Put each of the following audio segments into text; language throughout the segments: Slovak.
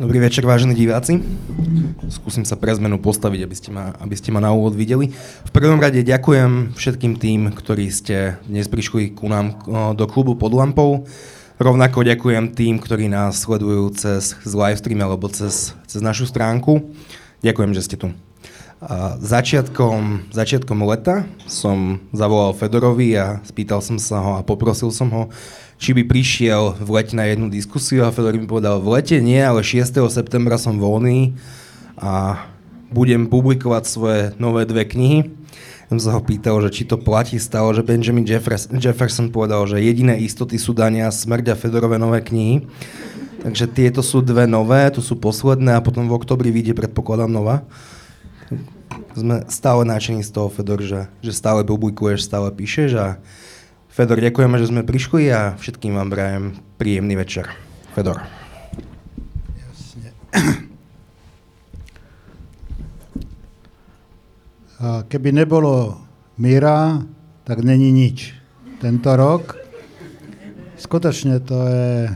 Dobrý večer, vážení diváci. Skúsim sa pre zmenu postaviť, aby ste, ma, aby ste ma na úvod videli. V prvom rade ďakujem všetkým tým, ktorí ste dnes prišli ku nám do klubu pod lampou. Rovnako ďakujem tým, ktorí nás sledujú cez, cez livestream alebo cez, cez našu stránku. Ďakujem, že ste tu. A začiatkom, začiatkom leta som zavolal Fedorovi a spýtal som sa ho a poprosil som ho, či by prišiel v lete na jednu diskusiu a Fedor mi povedal, v lete nie, ale 6. septembra som voľný a budem publikovať svoje nové dve knihy. Som sa ho pýtal, že či to platí stalo, že Benjamin Jefferson povedal, že jediné istoty sú dania smrť a Fedorové nové knihy. Takže tieto sú dve nové, tu sú posledné a potom v oktobri vyjde, predpokladám, nová. Sme stále náčení z toho, Fedor, že, že stále publikuješ, stále píšeš a Fedor, ďakujeme, že sme prišli a všetkým vám prajem príjemný večer. Fedor. Jasne. Keby nebolo míra, tak není nič. Tento rok skutočne to je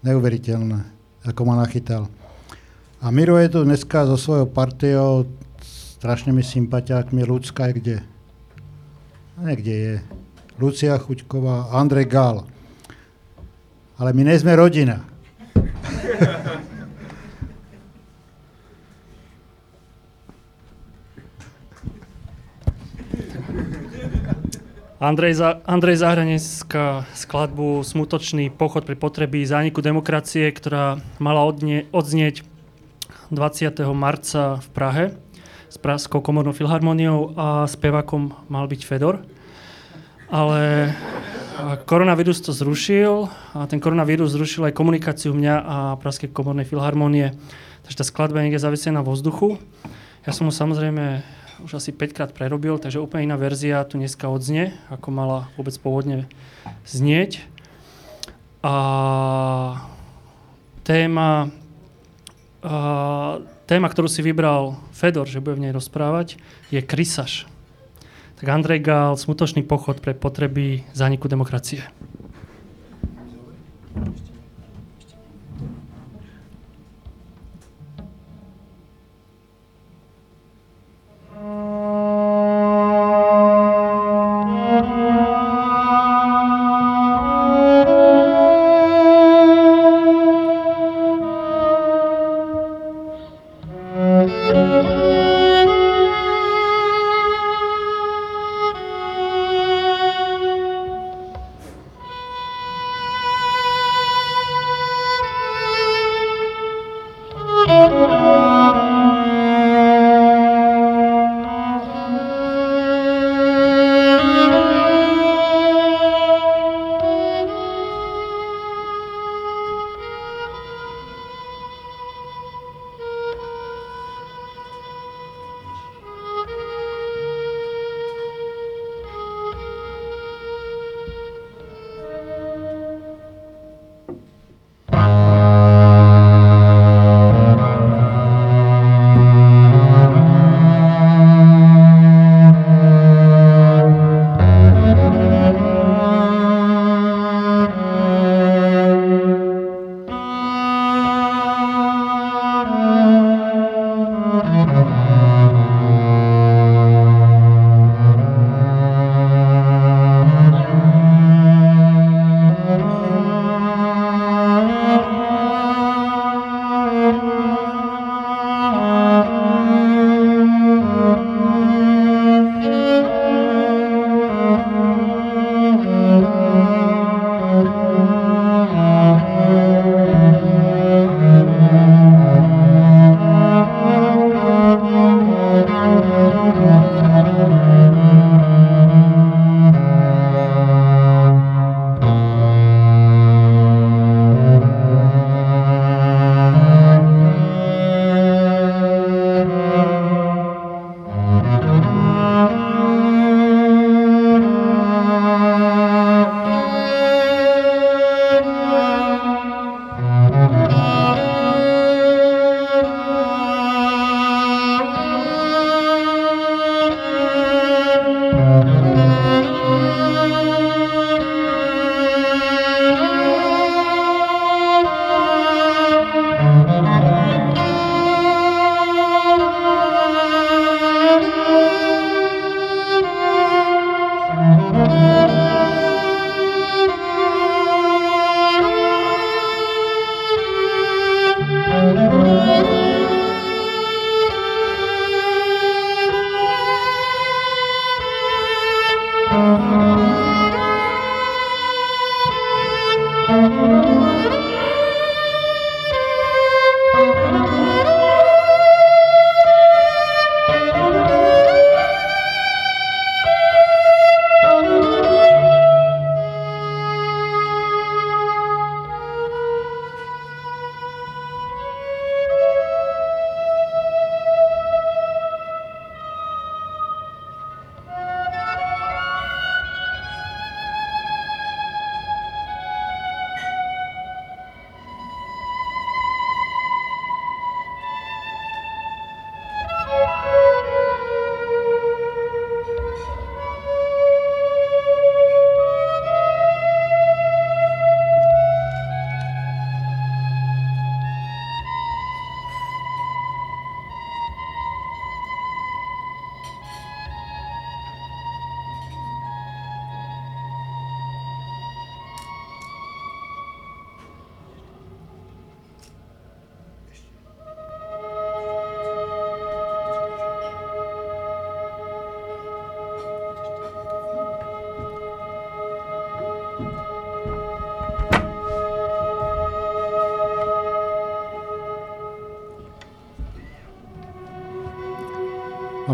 neuveriteľné, ako ma nachytal. A Miro je tu dneska so svojou partiou, strašnými sympatiákmi, ľudská je kde? niekde je Lucia Chuťková, Andrej Gál. Ale my nejsme rodina. Andrej, Za- Andrej Zahraneska skladbu Smutočný pochod pre potreby zániku demokracie, ktorá mala odnie- odznieť 20. marca v Prahe s Pražskou komornou filharmoniou a spevákom mal byť Fedor. Ale koronavírus to zrušil a ten koronavírus zrušil aj komunikáciu mňa a Pražskej komornej filharmonie. Takže tá skladba niekde zavesená vo vzduchu. Ja som ho samozrejme už asi 5 krát prerobil, takže úplne iná verzia tu dneska odznie, ako mala vôbec pôvodne znieť. A téma, téma, ktorú si vybral Fedor, že bude v nej rozprávať, je krysaž. Tak Andrej Gál, smutočný pochod pre potreby zániku demokracie.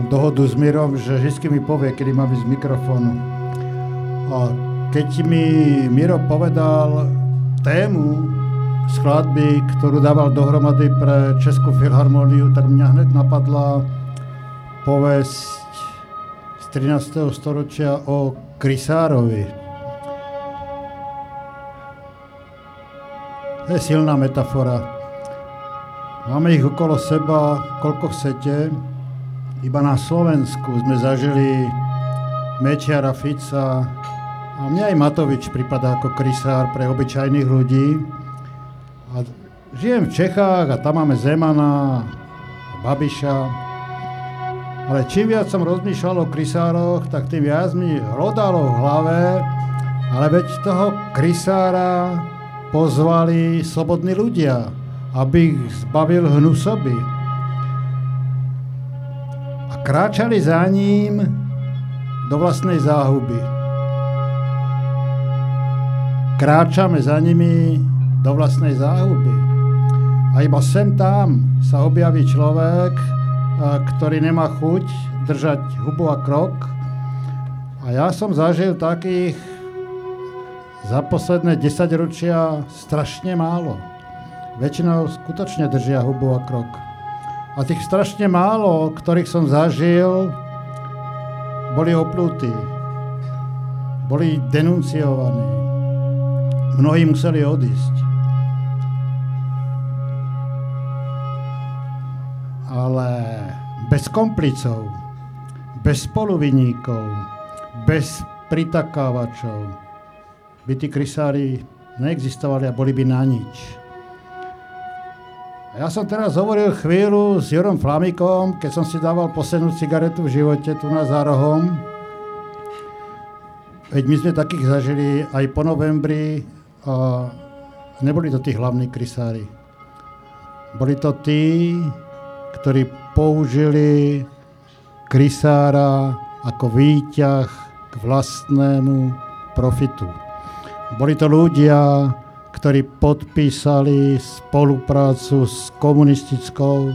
Dohodu s Mirom, že vždy mi povie, kedy mám ísť z mikrofónu. A keď mi Miro povedal tému skladby, ktorú dával dohromady pre Českú filharmóniu, tak mňa hneď napadla povesť z 13. storočia o Krysárovi. To je silná metafora. Máme ich okolo seba, koľko chcete. Iba na Slovensku sme zažili Mečiara, Fica a mňa aj Matovič prípada ako krysár pre obyčajných ľudí. A žijem v Čechách a tam máme Zemana, Babiša. Ale čím viac som rozmýšľal o krysároch, tak tým viac mi hlodalo v hlave, ale veď toho krysára pozvali slobodní ľudia aby ich zbavil hnusoby. Kráčali za ním do vlastnej záhuby. Kráčame za nimi do vlastnej záhuby. A iba sem tam sa objaví človek, ktorý nemá chuť držať hubu a krok. A ja som zažil takých za posledné 10 ročia strašne málo väčšinou skutočne držia hubu a krok. A tých strašne málo, ktorých som zažil, boli oplutí, boli denunciovaní. Mnohí museli odísť. Ale bez komplicov, bez spoluviníkov, bez pritakávačov by tí krysári neexistovali a boli by na nič. Ja som teraz hovoril chvíľu s Jurom Flamikom, keď som si dával poslednú cigaretu v živote tu na zárohom. Veď my sme takých zažili aj po novembri a neboli to tí hlavní krysári. Boli to tí, ktorí použili krysára ako výťah k vlastnému profitu. Boli to ľudia, ktorí podpísali spoluprácu s komunistickou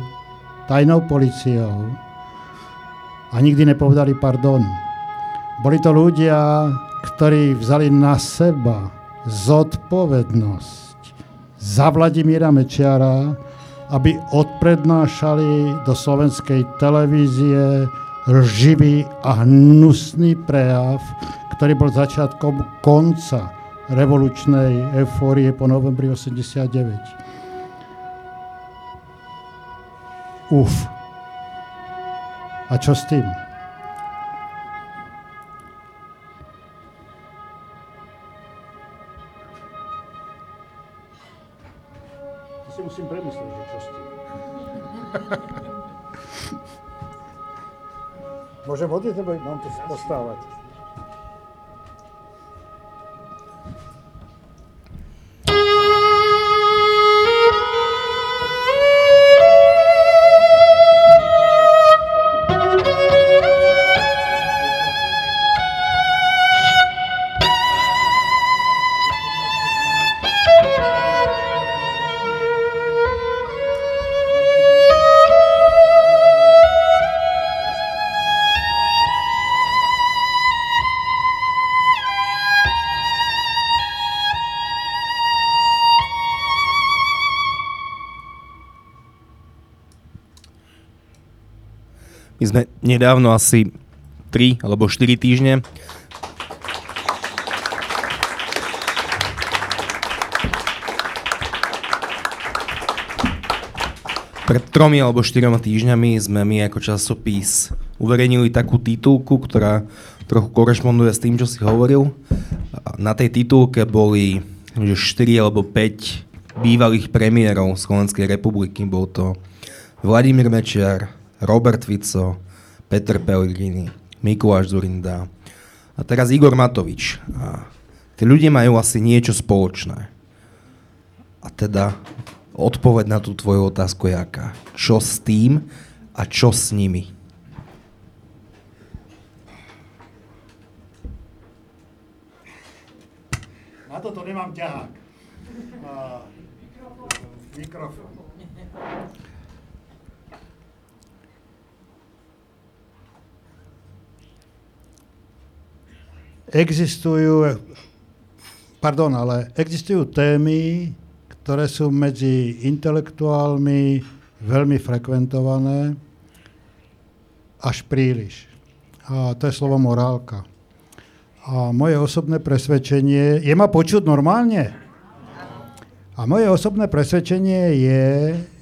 tajnou policiou a nikdy nepovedali pardon. Boli to ľudia, ktorí vzali na seba zodpovednosť za Vladimíra Mečiara, aby odprednášali do slovenskej televízie lživý a hnusný prejav, ktorý bol začiatkom konca revolučnej eufórie po novembri 89. Uf. A čo s tým? To si musím premyslieť, že čo s tým. Môžem hodiť, nebo mám to postávať? Nedávno asi 3 alebo 4 týždne Pred tromi alebo štyroma týždňami sme my ako časopis uverejnili takú titulku, ktorá trochu korešponduje s tým, čo si hovoril. Na tej titulke boli že 4 alebo 5 bývalých premiérov Slovenskej republiky. Bol to Vladimír Mečiar, Robert Fico, Peter Pellegrini, Mikuláš Zurinda a teraz Igor Matovič. A tí ľudia majú asi niečo spoločné. A teda odpoveď na tú tvoju otázku je aká. Čo s tým a čo s nimi? Na toto nemám ťahák. Uh, mikrofón. Existujú, pardon, ale existujú témy, ktoré sú medzi intelektuálmi veľmi frekventované, až príliš. A to je slovo morálka. A moje osobné presvedčenie... Je ma počuť normálne? A moje osobné presvedčenie je,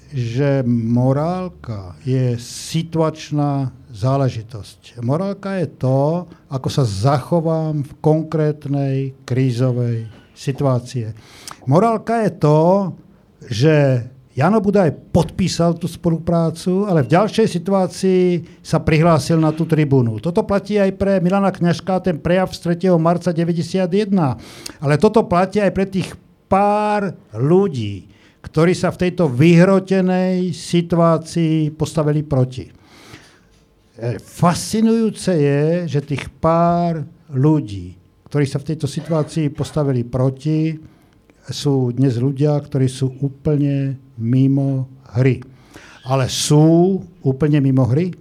že morálka je situačná záležitosť. Morálka je to, ako sa zachovám v konkrétnej krízovej situácie. Morálka je to, že Jano Budaj podpísal tú spoluprácu, ale v ďalšej situácii sa prihlásil na tú tribúnu. Toto platí aj pre Milana Kňažka, ten prejav z 3. marca 1991. Ale toto platí aj pre tých pár ľudí, ktorí sa v tejto vyhrotenej situácii postavili proti. E, fascinujúce je, že tých pár ľudí, ktorí sa v tejto situácii postavili proti, sú dnes ľudia, ktorí sú úplne mimo hry. Ale sú úplne mimo hry.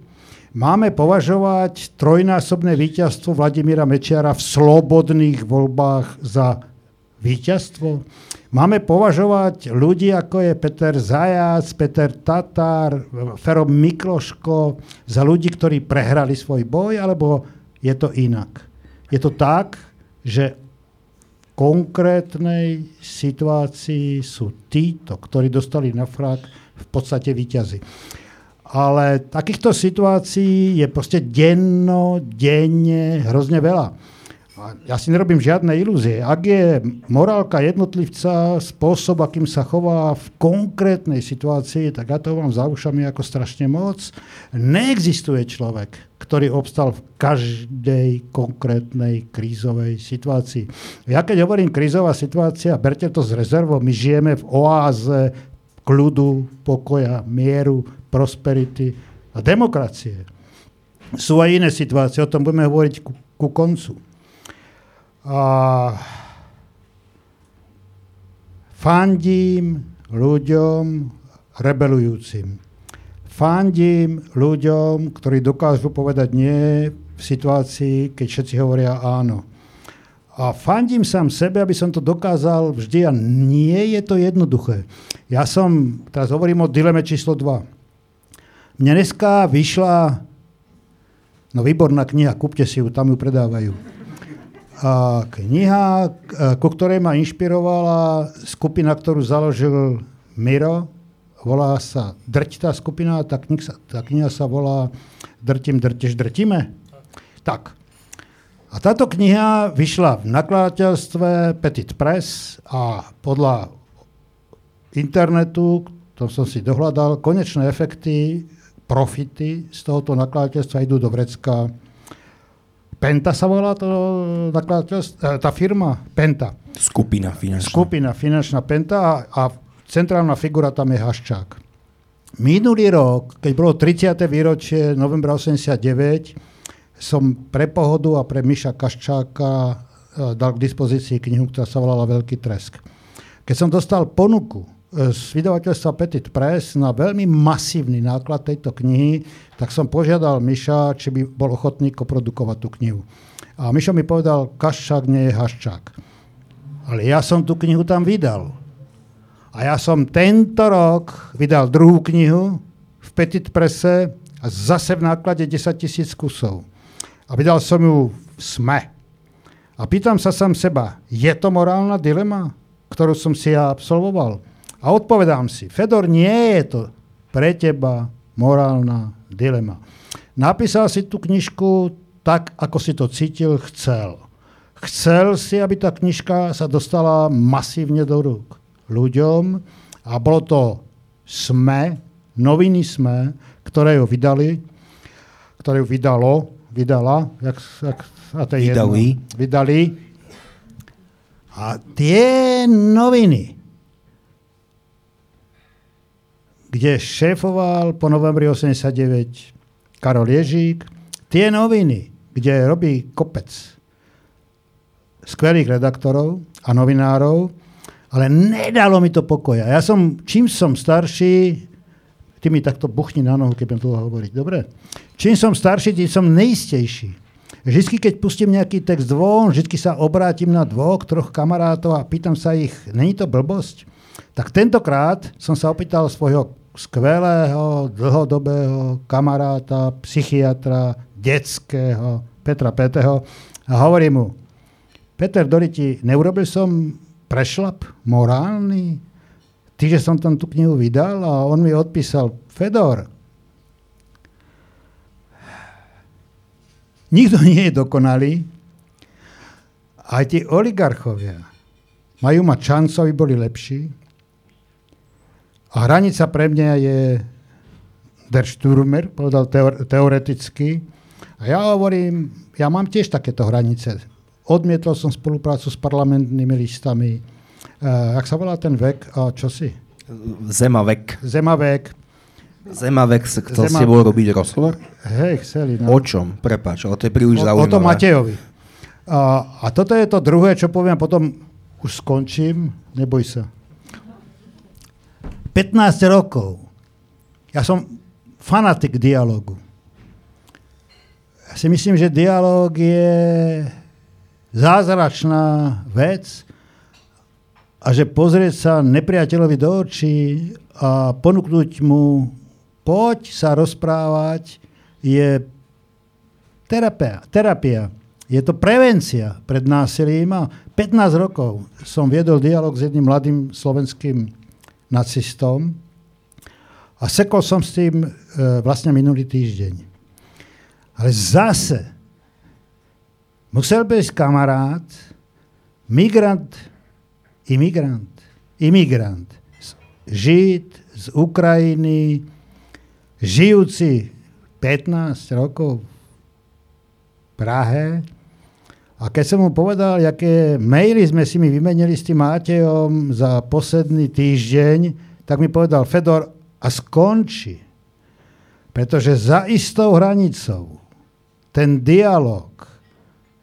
Máme považovať trojnásobné víťazstvo Vladimíra Mečiara v slobodných voľbách za víťazstvo? Máme považovať ľudí, ako je Peter Zajac, Peter Tatar, Fero Mikloško, za ľudí, ktorí prehrali svoj boj, alebo je to inak? Je to tak, že konkrétnej situácii sú títo, ktorí dostali na frak v podstate výťazy. Ale takýchto situácií je proste denno, denne hrozne veľa ja si nerobím žiadne ilúzie. Ak je morálka jednotlivca, spôsob, akým sa chová v konkrétnej situácii, tak ja to mám za ušami ako strašne moc. Neexistuje človek, ktorý obstal v každej konkrétnej krízovej situácii. Ja keď hovorím krízová situácia, berte to z rezervou, my žijeme v oáze kľudu, pokoja, mieru, prosperity a demokracie. Sú aj iné situácie, o tom budeme hovoriť ku, ku koncu a fandím ľuďom rebelujúcim. Fandím ľuďom, ktorí dokážu povedať nie v situácii, keď všetci hovoria áno. A fandím sám sebe, aby som to dokázal vždy a nie je to jednoduché. Ja som, teraz hovorím o dileme číslo 2. Mne dneska vyšla, no výborná kniha, kúpte si ju, tam ju predávajú a kniha, ku ktorej ma inšpirovala skupina, ktorú založil Miro, volá sa Drť tá skupina, tá kniha sa, tá kniha sa volá Drtím, drteš, drtíme. Tak. A táto kniha vyšla v nakladateľstve Petit Press a podľa internetu, to som si dohľadal, konečné efekty, profity z tohoto nakladateľstva idú do vrecka Penta sa volá to, e, tá firma? Penta. Skupina finančná. Skupina finančná Penta a, a centrálna figura tam je Haščák. Minulý rok, keď bolo 30. výročie novembra 89, som pre Pohodu a pre Miša Kaščáka e, dal k dispozícii knihu, ktorá sa volala Veľký tresk. Keď som dostal ponuku z vydavateľstva Petit Press na veľmi masívny náklad tejto knihy, tak som požiadal Miša, či by bol ochotný koprodukovať tú knihu. A Mišo mi povedal, Kaščák nie je Haščák. Ale ja som tú knihu tam vydal. A ja som tento rok vydal druhú knihu v Petit Presse a zase v náklade 10 tisíc kusov. A vydal som ju v SME. A pýtam sa sám seba, je to morálna dilema, ktorú som si ja absolvoval? A odpovedám si, Fedor, nie je to pre teba morálna dilema. Napísal si tú knižku tak, ako si to cítil, chcel. Chcel si, aby tá knižka sa dostala masívne do rúk ľuďom a bolo to SME, noviny SME, ktoré ju vydali, ktoré ju vydalo, vydala, jak, jak, a to je vydali. Jedno, vydali. A tie noviny kde šéfoval po novembri 89 Karol Ježík. Tie noviny, kde robí kopec skvelých redaktorov a novinárov, ale nedalo mi to pokoja. Ja som, čím som starší, ty mi takto buchni na nohu, keď budem toho hovoriť, dobre? Čím som starší, tým som neistejší. Vždy, keď pustím nejaký text von, vždy sa obrátim na dvoch, troch kamarátov a pýtam sa ich, není to blbosť? Tak tentokrát som sa opýtal svojho skvelého, dlhodobého kamaráta, psychiatra, detského, Petra Peteho a hovorím mu, Peter Doriti, neurobil som prešlap morálny? Ty, že som tam tú knihu vydal a on mi odpísal, Fedor, nikto nie je dokonalý, aj tí oligarchovia majú mať šancu, aby boli lepší. A hranica pre mňa je der Sturmer, povedal teoreticky. A ja hovorím, ja mám tiež takéto hranice. Odmietol som spoluprácu s parlamentnými listami. Uh, jak sa volá ten vek? A čo si? Zemavek. Zemavek. Zemavek chcel Zema... s tebou robiť rozhovor? Hej, chceli. No. O čom? Prepáč, ale to je príliš zaujímavé. O, o tom Matejovi. A, a toto je to druhé, čo poviem, potom už skončím. Neboj sa. 15 rokov. Ja som fanatik dialogu. Ja si myslím, že dialog je zázračná vec a že pozrieť sa nepriateľovi do očí a ponúknuť mu poď sa rozprávať je terapia. terapia. Je to prevencia pred násilím a 15 rokov som viedol dialog s jedným mladým slovenským nacistom a sekol som s tým e, vlastne minulý týždeň. Ale zase musel byť kamarát, migrant, imigrant, imigrant, žid z Ukrajiny, žijúci 15 rokov v Prahe. A keď som mu povedal, aké maily sme si mi vymenili s tým Matejom za posledný týždeň, tak mi povedal, Fedor, a skonči. Pretože za istou hranicou ten dialog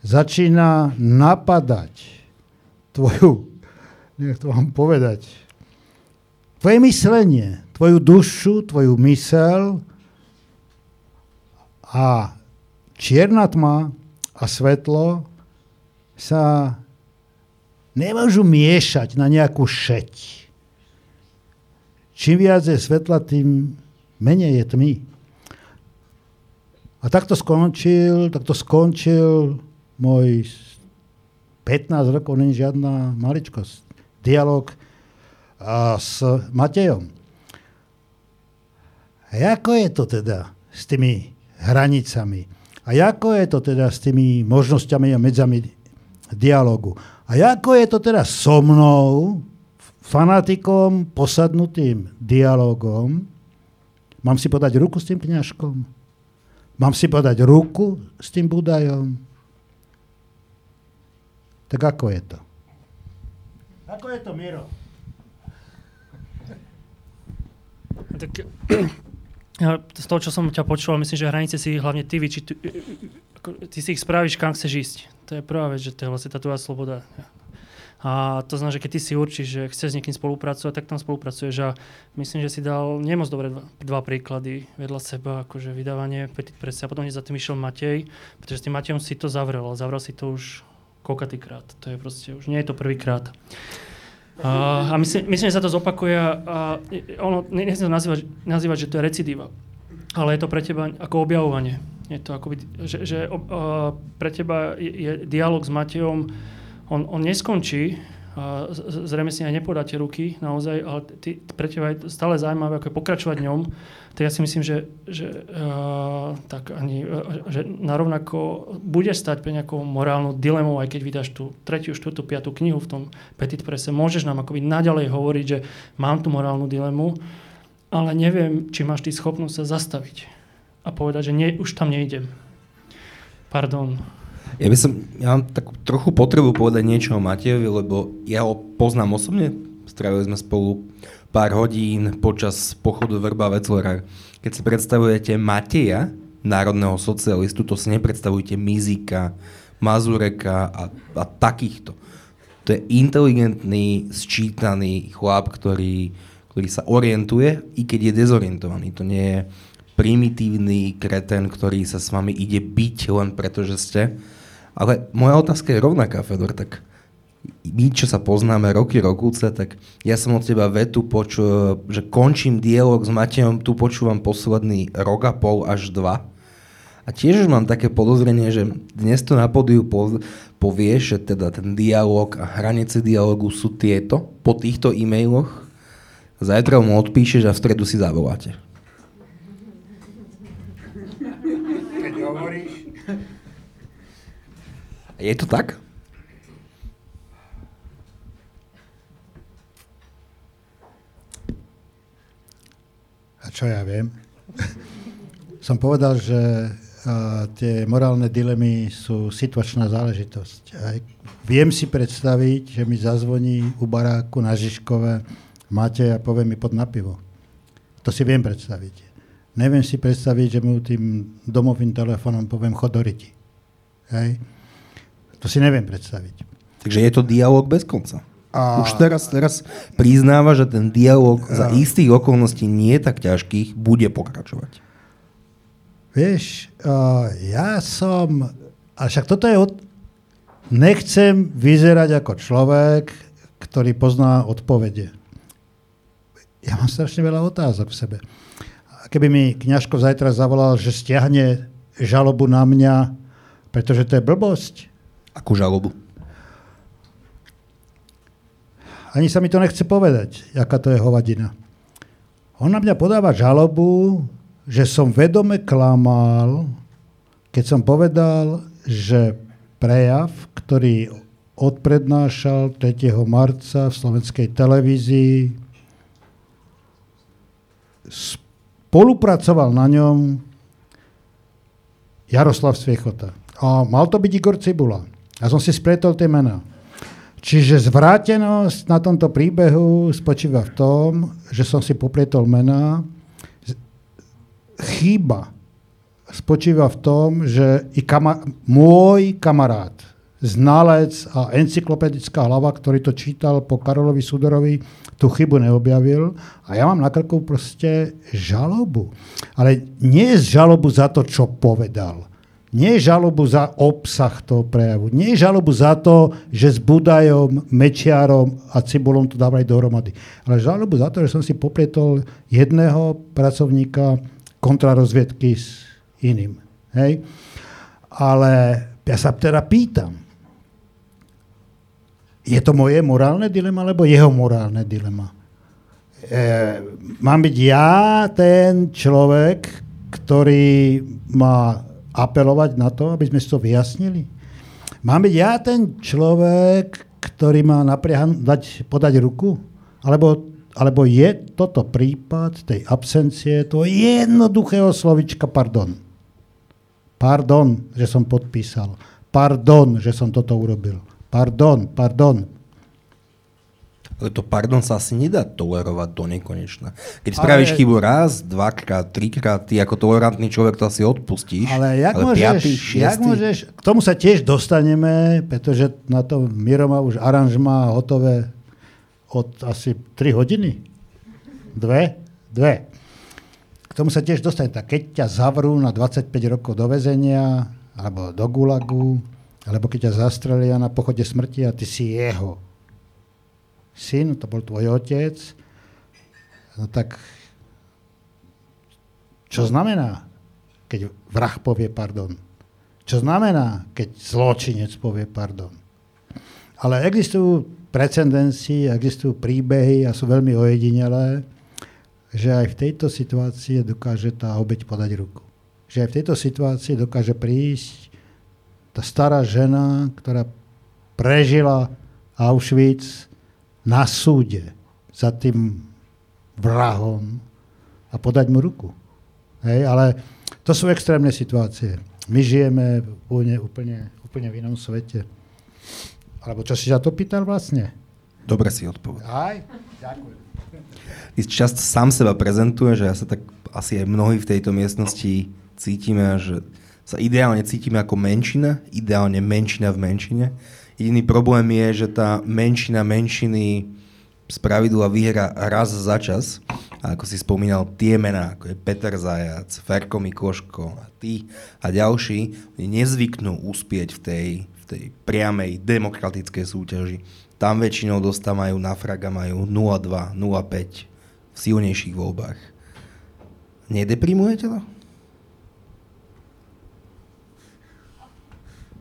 začína napadať tvoju, nech to vám povedať, tvoje myslenie, tvoju dušu, tvoju mysel a čierna tma a svetlo sa nemôžu miešať na nejakú šeť. Čím viac je svetla, tým menej je tmy. A takto skončil, takto skončil môj 15 rokov, není žiadna maličkosť. Dialóg s Matejom. A ako je to teda s tými hranicami? A ako je to teda s tými možnosťami a medzami dialogu? A ako je to teda so mnou, fanatikom, posadnutým dialogom? Mám si podať ruku s tým kňažkom? Mám si podať ruku s tým Budajom? Tak ako je to? Ako je to, Miro? Tak, ja, z toho, čo som ťa počúval, myslím, že hranice si hlavne ty, či ty, ty si ich spravíš, kam chceš ísť. To je prvá vec, že to je vlastne tvoja sloboda. A to znamená, že keď ty si určíš, že chceš s niekým spolupracovať, tak tam spolupracuješ. A myslím, že si dal nemoc dobré dva, dva príklady vedľa seba, akože vydávanie Petit Press a potom za tým išiel Matej, pretože s tým Matejom si to zavrel, ale zavrel si to už koľkatýkrát. To je proste, už nie je to prvýkrát. A, a myslím, myslím, že sa to zopakuje a, ono, nechcem to nazývať, nazývať, že to je recidíva, ale je to pre teba ako objavovanie. Je to ako, že, že uh, pre teba je, je dialog s Matejom on, on neskončí, a zrejme si aj nepodáte ruky naozaj, ale ty, pre teba je stále zaujímavé, ako je pokračovať ňom, tak ja si myslím, že, že, uh, tak ani, uh, že narovnako bude stať pre nejakou morálnu dilemou, aj keď vydáš tú tretiu, štvrtú, piatú knihu v tom Petit Presse, môžeš nám akoby naďalej hovoriť, že mám tú morálnu dilemu, ale neviem, či máš ty schopnosť sa zastaviť a povedať, že nie, už tam nejdem. Pardon. Ja by som, ja mám takú trochu potrebu povedať niečo o Matejovi, lebo ja ho poznám osobne. Strávili sme spolu pár hodín počas pochodu Vrba Veclera. Keď si predstavujete Mateja, národného socialistu, to si nepredstavujte Mizika, Mazureka a, a takýchto. To je inteligentný, sčítaný chlap, ktorý, ktorý sa orientuje, i keď je dezorientovaný. To nie je primitívny kreten, ktorý sa s vami ide byť len preto, že ste. Ale moja otázka je rovnaká, Fedor, tak my, čo sa poznáme roky, rokúce, tak ja som od teba vetu počul, že končím dialog s Matejom, tu počúvam posledný rok a pol až dva. A tiež už mám také podozrenie, že dnes to na podiu povie, že teda ten dialog a hranice dialogu sú tieto po týchto e-mailoch. Zajtra mu odpíšeš a v stredu si zavoláte. Keď hovoríš. Je to tak? A čo ja viem? Som povedal, že uh, tie morálne dilemy sú situačná záležitosť. Aj viem si predstaviť, že mi zazvoní u baráku na Žižkové máte a povie mi pod na. To si viem predstaviť. Neviem si predstaviť, že mu tým domovým telefónom poviem chodoriti. Hej? To si neviem predstaviť. Takže je to dialog bez konca. A... Už teraz, teraz priznáva, že ten dialog a... za istých okolností nie tak ťažkých bude pokračovať. Vieš, uh, ja som... A však toto je... Od... Nechcem vyzerať ako človek, ktorý pozná odpovede. Ja mám strašne veľa otázok v sebe. A keby mi kňažko zajtra zavolal, že stiahne žalobu na mňa, pretože to je blbosť. Akú žalobu? Ani sa mi to nechce povedať, aká to je hovadina. On na mňa podáva žalobu, že som vedome klamal, keď som povedal, že prejav, ktorý odprednášal 3. marca v slovenskej televízii, spolupracoval na ňom Jaroslav Sviechota. A mal to byť Igor Cibula. A som si spletol tie mená. Čiže zvrátenosť na tomto príbehu spočíva v tom, že som si poplietol mená. Chyba spočíva v tom, že i kama- môj kamarát, znalec a encyklopedická hlava, ktorý to čítal po Karolovi Sudorovi, tú chybu neobjavil a ja mám na krku proste žalobu. Ale nie žalobu za to, čo povedal nie žalobu za obsah toho prejavu. Nie žalobu za to, že s Budajom, Mečiarom a Cibulom to dávali dohromady. Ale žalobu za to, že som si poplietol jedného pracovníka kontrarozviedky s iným. Hej? Ale ja sa teda pýtam, je to moje morálne dilema, alebo jeho morálne dilema? E, mám byť ja ten človek, ktorý má apelovať na to, aby sme si to vyjasnili? Mám byť ja ten človek, ktorý má napriahan, dať, podať ruku? Alebo, alebo je toto prípad tej absencie toho jednoduchého slovička pardon? Pardon, že som podpísal. Pardon, že som toto urobil. Pardon, pardon. Ale to pardon sa asi nedá tolerovať do nekonečna. Keď ale... spravíš chybu raz, dvakrát, trikrát, ty ako tolerantný človek to asi odpustíš. Ale jak, ale môžeš, piatý, jak môžeš, k tomu sa tiež dostaneme, pretože na to Miro má už aranžma hotové od asi 3 hodiny. Dve? Dve. K tomu sa tiež dostane. Tak keď ťa zavrú na 25 rokov do väzenia, alebo do gulagu, alebo keď ťa zastrelia na pochode smrti a ty si jeho syn, to bol tvoj otec, no tak čo znamená, keď vrah povie pardon? Čo znamená, keď zločinec povie pardon? Ale existujú precedenci, existujú príbehy a sú veľmi ojedinelé, že aj v tejto situácii dokáže tá obeď podať ruku. Že aj v tejto situácii dokáže prísť tá stará žena, ktorá prežila Auschwitz, na súde za tým vrahom a podať mu ruku. Hej, ale to sú extrémne situácie. My žijeme úplne, úplne, úplne v inom svete. Alebo čo si sa to pýtal vlastne? Dobre si odpovedal. Aj, ďakujem. Ty často sám seba prezentuje, že ja sa tak asi aj mnohí v tejto miestnosti cítime, že sa ideálne cítime ako menšina, ideálne menšina v menšine Jediný problém je, že tá menšina menšiny z pravidla vyhra raz za čas. A ako si spomínal, tie mená, ako je Peter Zajac, Ferko Mikoško a tí a ďalší, nezvyknú uspieť v tej, v tej priamej demokratickej súťaži. Tam väčšinou dostávajú na fraga majú 0,2, 0,5 v silnejších voľbách. Nedeprimujete to?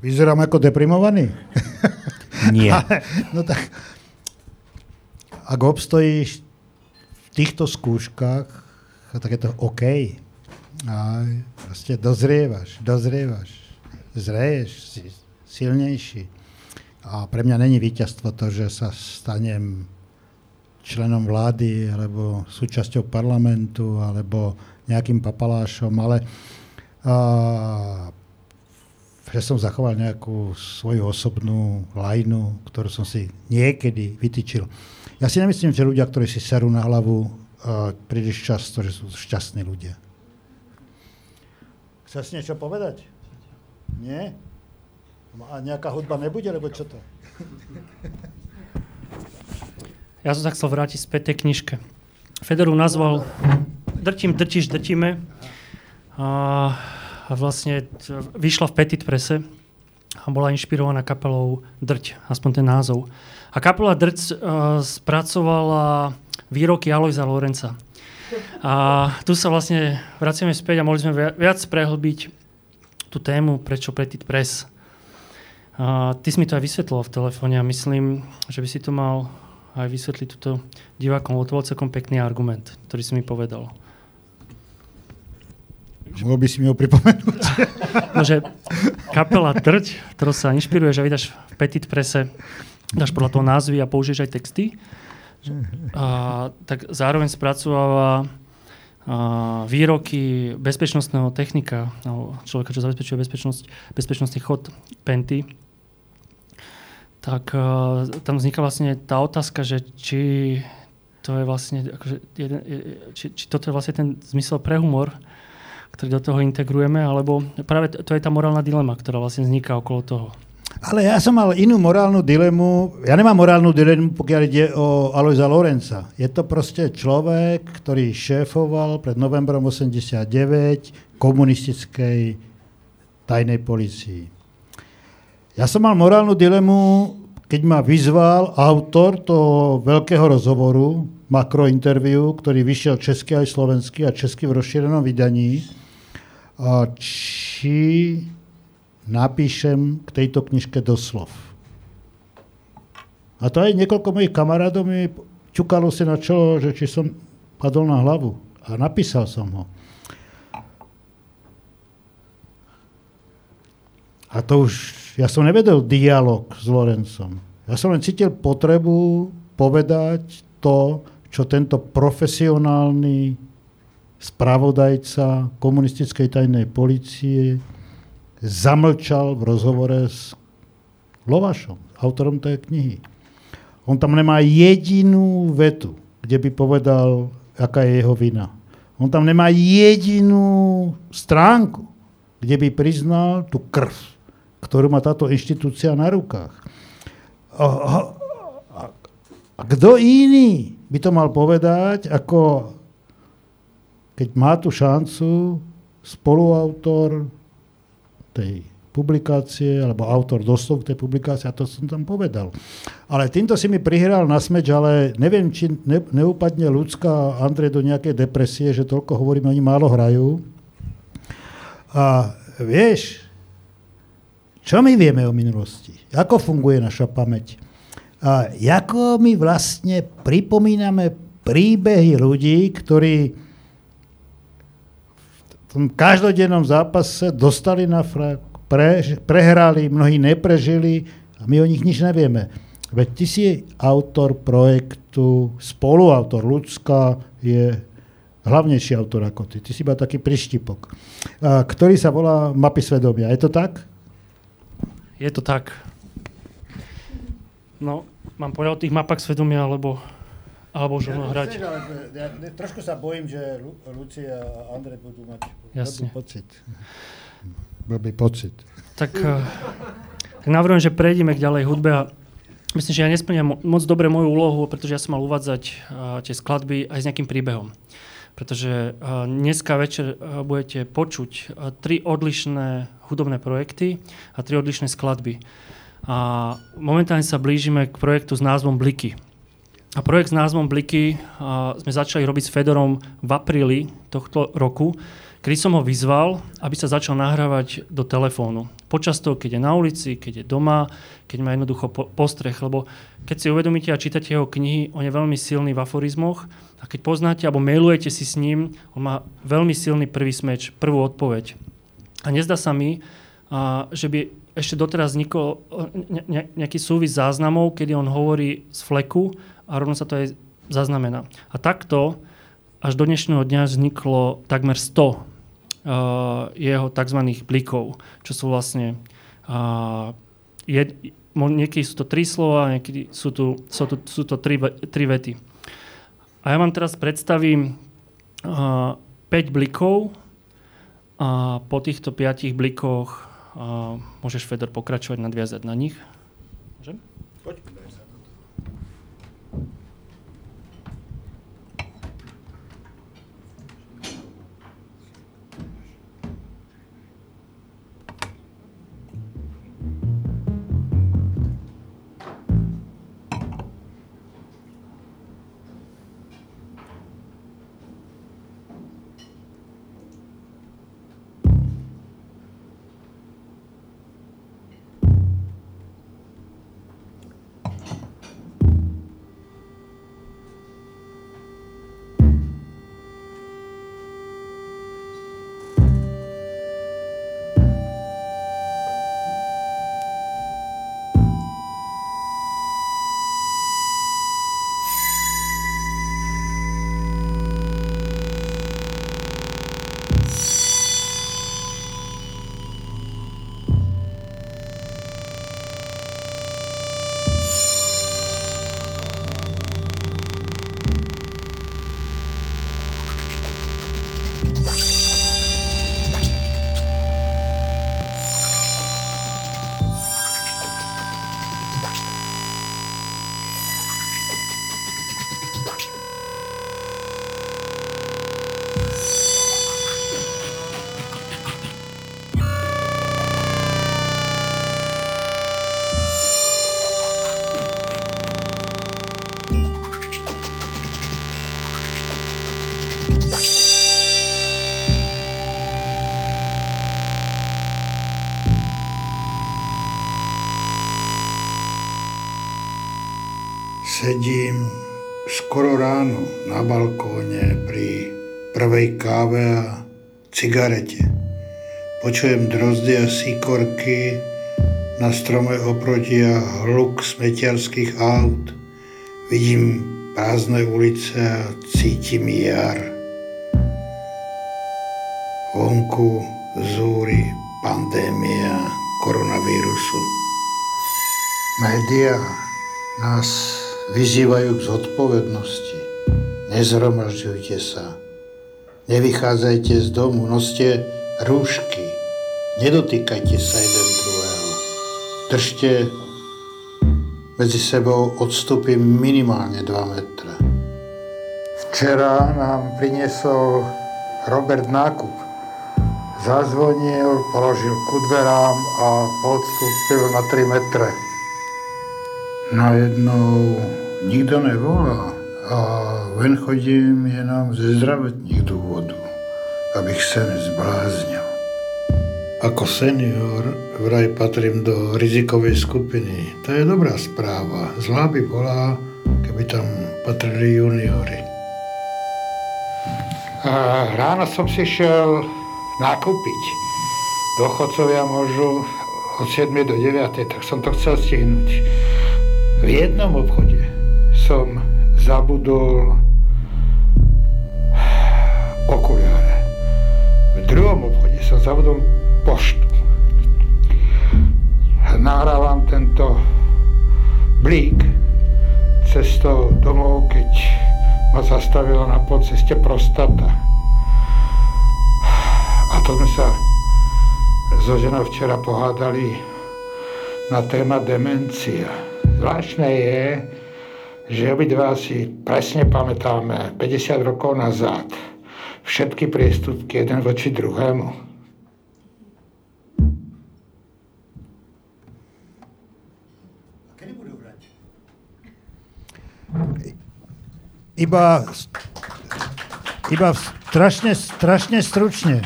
Vyzerám ako deprimovaný? Nie. no tak, ak obstojíš v týchto skúškach, tak je to OK. A proste dozrievaš, dozrievaš, zreješ, si silnejší. A pre mňa není víťazstvo to, že sa stanem členom vlády, alebo súčasťou parlamentu, alebo nejakým papalášom, ale uh, že som zachoval nejakú svoju osobnú lajnu, ktorú som si niekedy vytýčil. Ja si nemyslím, že ľudia, ktorí si serú na hlavu uh, príliš často, že sú šťastní ľudia. Chceš niečo povedať? Nie? A nejaká hudba nebude, lebo čo to? Ja som sa chcel vrátiť späť tej knižke. Federu nazval Drtím, drtíš, drtíme. A vlastne vyšla v Petit Prese a bola inšpirovaná kapelou Drť, aspoň ten názov. A kapela Drc uh, spracovala výroky Alojza Lorenca. A tu sa vlastne vraciame späť a mohli sme viac prehlbiť tú tému, prečo Petit Press. A ty si mi to aj vysvetlil v telefóne a myslím, že by si to mal aj vysvetliť túto divákom, celkom pekný argument, ktorý si mi povedal. Mohol by si mi ho pripomenúť? No, že kapela Trť, ktorú sa inšpiruje, že vydáš v Petit Prese dáš podľa toho názvy a použiješ aj texty, a, tak zároveň spracováva a, výroky bezpečnostného technika, alebo človeka, čo zabezpečuje bezpečnosť, bezpečnostný chod Penty, tak a, tam vzniká vlastne tá otázka, že či to je vlastne, akože jeden, či, či toto je vlastne ten zmysel pre humor, ktorý do toho integrujeme, alebo práve to je tá morálna dilema, ktorá vlastne vzniká okolo toho. Ale ja som mal inú morálnu dilemu. Ja nemám morálnu dilemu, pokiaľ ide o Alojza Lorenca. Je to proste človek, ktorý šéfoval pred novembrom 89 komunistickej tajnej policii. Ja som mal morálnu dilemu, keď ma vyzval autor toho veľkého rozhovoru, makro interview, ktorý vyšiel česky aj slovenský a česky v rozšírenom vydaní, či napíšem k tejto knižke doslov. A to aj niekoľko mojich kamarádov mi čukalo si na čelo, že či som padol na hlavu. A napísal som ho. A to už, ja som nevedel dialog s Lorencom. Ja som len cítil potrebu povedať to, čo tento profesionálny spravodajca komunistickej tajnej policie zamlčal v rozhovore s Lovašom, autorom tej knihy. On tam nemá jedinú vetu, kde by povedal, aká je jeho vina. On tam nemá jedinú stránku, kde by priznal tú krv, ktorú má táto inštitúcia na rukách. A, a, a, a kto iný by to mal povedať, ako keď má tú šancu spoluautor tej publikácie, alebo autor doslov tej publikácie, a to som tam povedal. Ale týmto si mi prihral na smeč, ale neviem, či ne, neupadne ľudská Andrej do nejakej depresie, že toľko hovoríme, oni málo hrajú. A vieš, čo my vieme o minulosti? Ako funguje naša pamäť? A ako my vlastne pripomíname príbehy ľudí, ktorí tom každodennom zápase dostali na frak, pre, prehrali, mnohí neprežili a my o nich nič nevieme. Veď ty si autor projektu, spoluautor, ľudská je hlavnejší autor ako ty. Ty si iba taký prištipok, ktorý sa volá Mapy svedomia. Je to tak? Je to tak. No, mám povedať o tých mapách svedomia, alebo alebo už ja, hrať. Ja, ja, trošku sa bojím, že Lu, Lucia a Andrej budú mať Jasne. pocit. Blbý pocit. Tak, uh, tak navrhujem, že prejdeme k ďalej hudbe a myslím, že ja nesplňam moc dobre moju úlohu, pretože ja som mal uvádzať uh, tie skladby aj s nejakým príbehom. Pretože uh, dneska večer uh, budete počuť uh, tri odlišné hudobné projekty a tri odlišné skladby. A momentálne sa blížime k projektu s názvom Bliky. A projekt s názvom Bliky sme začali robiť s Fedorom v apríli tohto roku, kedy som ho vyzval, aby sa začal nahrávať do telefónu. Počas toho, keď je na ulici, keď je doma, keď má jednoducho po- postrech, lebo keď si uvedomíte a čítate jeho knihy, on je veľmi silný v aforizmoch a keď poznáte alebo mailujete si s ním, on má veľmi silný prvý smeč, prvú odpoveď. A nezdá sa mi, že by ešte doteraz vznikol ne, ne, nejaký súvis záznamov, kedy on hovorí z fleku a rovno sa to aj zaznamená. A takto až do dnešného dňa vzniklo takmer 100 uh, jeho tzv. blikov, čo sú vlastne uh, jed, niekedy sú to tri slova, niekedy sú, tu, sú, tu, sú to tri, tri vety. A ja vám teraz predstavím uh, 5 blikov a po týchto 5 blikoch a môžeš, Fedor, pokračovať, nadviazať na nich. Môžem? Poď. Sedím skoro ráno na balkóne pri prvej káve a cigarete. Počujem drozdy a síkorky na strome oproti a hluk smetiarských aut. Vidím prázdne ulice a cítim jar. Vonku zúri pandémia koronavírusu. Média nás vyzývajú k zodpovednosti. Nezhromažďujte sa. Nevychádzajte z domu, noste rúšky. Nedotýkajte sa jeden druhého. Držte medzi sebou odstupy minimálne 2 metre. Včera nám priniesol Robert nákup. Zazvonil, položil ku dverám a odstúpil na 3 metre najednou nikto nevolá a ven chodím jenom ze zdravotních důvodů, abych se nezbláznil. Ako senior vraj patrím do rizikovej skupiny. To je dobrá správa. Zlá by bola, keby tam patrili juniory. A ráno som si šel nakúpiť. Dochodcovia môžu od 7 do 9, tak som to chcel stihnúť. V jednom obchode som zabudol okuliare. V druhom obchode som zabudol poštu. Nahrávam tento blík cestou domov, keď ma zastavila na podceste prostata. A to sme sa so ženou včera pohádali na téma demencia Zvláštne je, že obidva si presne pamätáme 50 rokov nazad všetky priestupky jeden voči druhému. Iba, iba strašne, strašne stručne.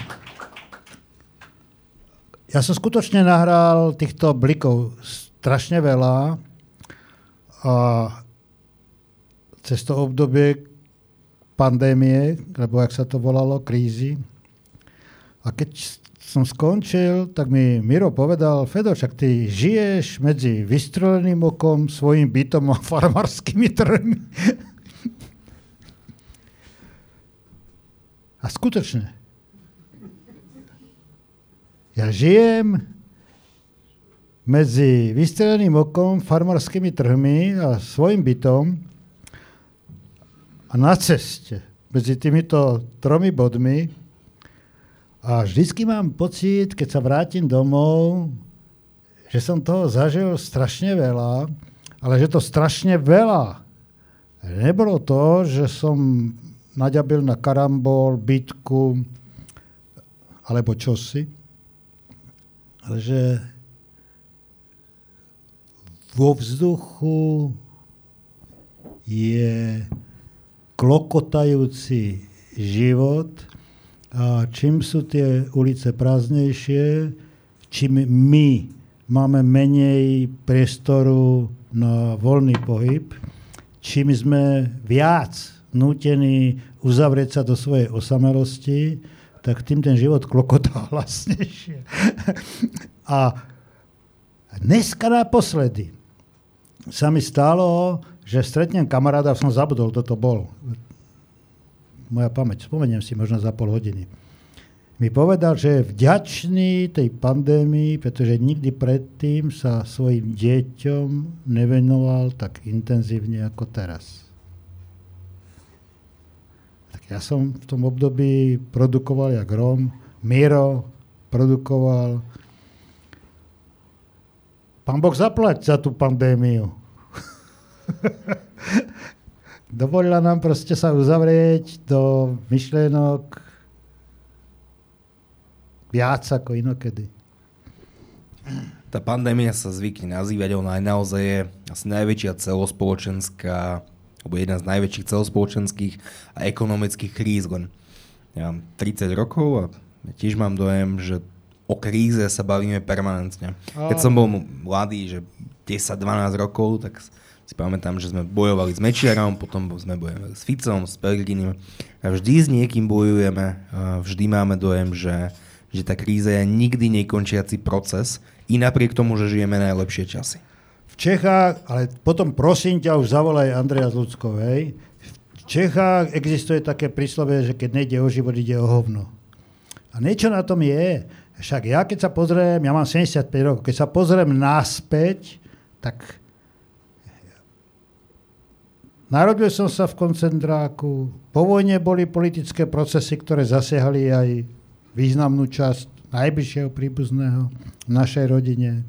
Ja som skutočne nahral týchto blikov strašne veľa a cez to obdobie pandémie, lebo jak sa to volalo, krízy. A keď som skončil, tak mi Miro povedal, Fedo, však ty žiješ medzi vystreleným okom, svojim bytom a farmárskymi trhmi. A skutočne, ja žijem medzi vystreleným okom, farmárskymi trhmi a svojim bytom a na ceste medzi týmito tromi bodmi a vždycky mám pocit, keď sa vrátim domov, že som toho zažil strašne veľa, ale že to strašne veľa. Nebolo to, že som naďabil na karambol, bitku alebo čosi, ale že vo vzduchu je klokotajúci život a čím sú tie ulice prázdnejšie, čím my máme menej priestoru na voľný pohyb, čím sme viac nútení uzavrieť sa do svojej osamelosti, tak tým ten život klokotá hlasnejšie. a dneska naposledy sa mi stalo, že stretnem kamaráda, som zabudol, kto to bol. Moja pamäť, spomeniem si možno za pol hodiny. Mi povedal, že je vďačný tej pandémii, pretože nikdy predtým sa svojim deťom nevenoval tak intenzívne ako teraz. Tak ja som v tom období produkoval jak Rom, Miro produkoval. Pán Boh zaplať za tú pandémiu. Dovolila nám proste sa uzavrieť do myšlienok viac ako inokedy. Tá pandémia sa zvykne nazývať, ona aj naozaj je asi najväčšia celospoločenská, alebo jedna z najväčších celospoločenských a ekonomických kríz. Len ja mám 30 rokov a tiež mám dojem, že o kríze sa bavíme permanentne. Keď som bol mladý, že 10-12 rokov, tak si pamätám, že sme bojovali s Mečiarom, potom sme bojovali s Ficom, s Pellegrinim. A vždy s niekým bojujeme, vždy máme dojem, že, že tá kríza je nikdy nekončiaci proces i napriek tomu, že žijeme najlepšie časy. V Čechách, ale potom prosím ťa, už zavolaj Andreja Zludskovej, v Čechách existuje také príslovie, že keď nejde o život, ide o hovno. A niečo na tom je. Však ja keď sa pozriem, ja mám 75 rokov, keď sa pozriem naspäť, tak Narodil som sa v koncentráku. Po vojne boli politické procesy, ktoré zasiahli aj významnú časť najbližšieho príbuzného v našej rodine.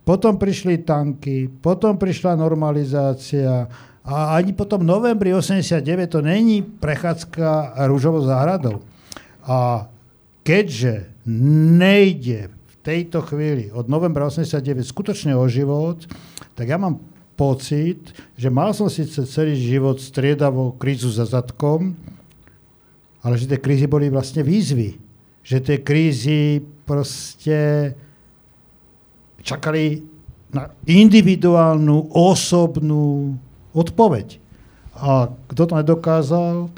Potom prišli tanky, potom prišla normalizácia a ani potom novembri 89 to není prechádzka rúžovou záhradou. A keďže nejde v tejto chvíli od novembra 89 skutočne o život, tak ja mám pocit, že mal som síce celý život striedavou krízu za zadkom, ale že tie krízy boli vlastne výzvy. Že tie krízy proste čakali na individuálnu, osobnú odpoveď. A kto to nedokázal,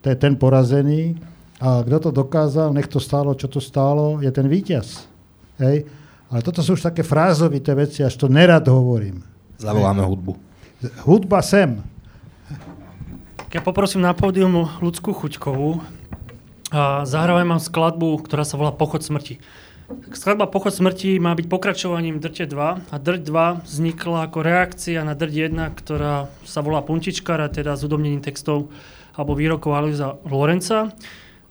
to je ten porazený. A kto to dokázal, nech to stálo, čo to stálo, je ten víťaz. Hej? Ale toto sú už také frázovité veci, až to nerad hovorím. Zavoláme hudbu. Hudba sem. Ja poprosím na pódium ľudskú chuťkovú. A zahrávam vám skladbu, ktorá sa volá Pochod smrti. Skladba Pochod smrti má byť pokračovaním Drte 2 a Drť 2 vznikla ako reakcia na Drť 1, ktorá sa volá Puntičkara, teda s udobnením textov alebo výrokov Aloisa Lorenca.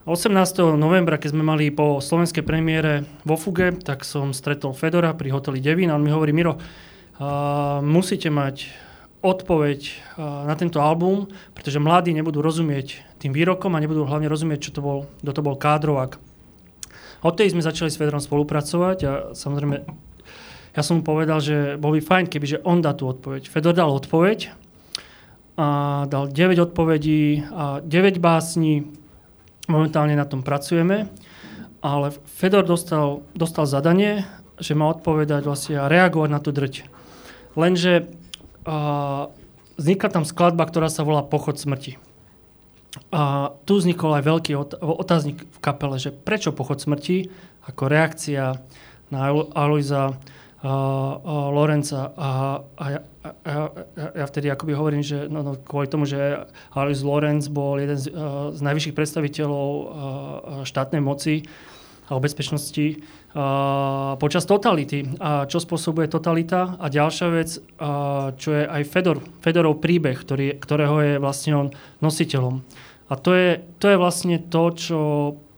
18. novembra, keď sme mali po slovenskej premiére vo Fuge, tak som stretol Fedora pri hoteli Devin a on mi hovorí, Miro, musíte mať odpoveď na tento album, pretože mladí nebudú rozumieť tým výrokom a nebudú hlavne rozumieť, čo to bol, kto to bol kádrovák. Od sme začali s Federom spolupracovať a samozrejme ja som mu povedal, že bol by fajn, kebyže on dá tú odpoveď. Fedor dal odpoveď a dal 9 odpovedí a 9 básní. Momentálne na tom pracujeme, ale Fedor dostal, dostal zadanie, že má odpovedať vlastne a reagovať na tú drť. Lenže uh, vznikla tam skladba, ktorá sa volá Pochod smrti. A tu vznikol aj veľký otáznik v kapele, že prečo Pochod smrti ako reakcia na Aloisa Lorenza a, a, ja, a, ja, ja vtedy akoby hovorím, že no, no, kvôli tomu, že Alois Lorenz bol jeden z, uh, z najvyšších predstaviteľov uh, štátnej moci a o bezpečnosti uh, počas totality. A čo spôsobuje totalita? A ďalšia vec, uh, čo je aj Fedor, Fedorov príbeh, ktorý, ktorého je vlastne on nositeľom. A to je, to je vlastne to, čo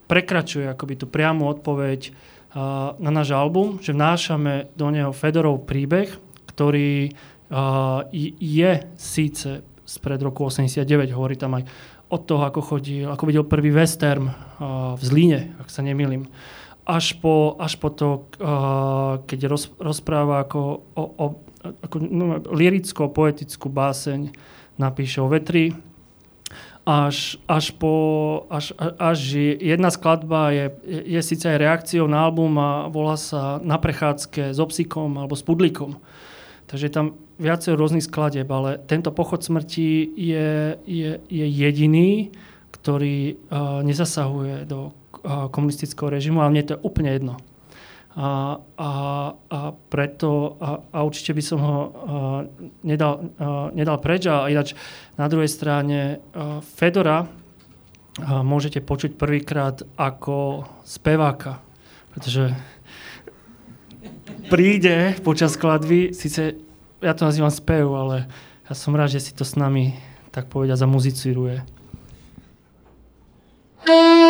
prekračuje akoby tú priamu odpoveď na náš album, že vnášame do neho Fedorov príbeh, ktorý je síce spred roku 89, hovorí tam aj od toho, ako chodil, ako videl prvý western v Zlíne, ak sa nemýlim, až po, až po to, keď roz, rozpráva ako, o, o, ako no, liricko-poetickú báseň napíše o vetri, až, až, po, až, až jedna skladba je, je síce aj reakciou na album a volá sa Na prechádzke s obsikom alebo s pudlikom. Takže tam viacero rôznych skladeb, ale tento pochod smrti je, je, je jediný, ktorý uh, nezasahuje do uh, komunistického režimu, ale mne to je úplne jedno. A, a, a preto, a, a určite by som ho a, nedal, a, nedal preč. A ináč na druhej strane a, Fedora a, môžete počuť prvýkrát ako speváka, pretože príde počas skladby, síce ja to nazývam spev, ale ja som rád, že si to s nami tak povedať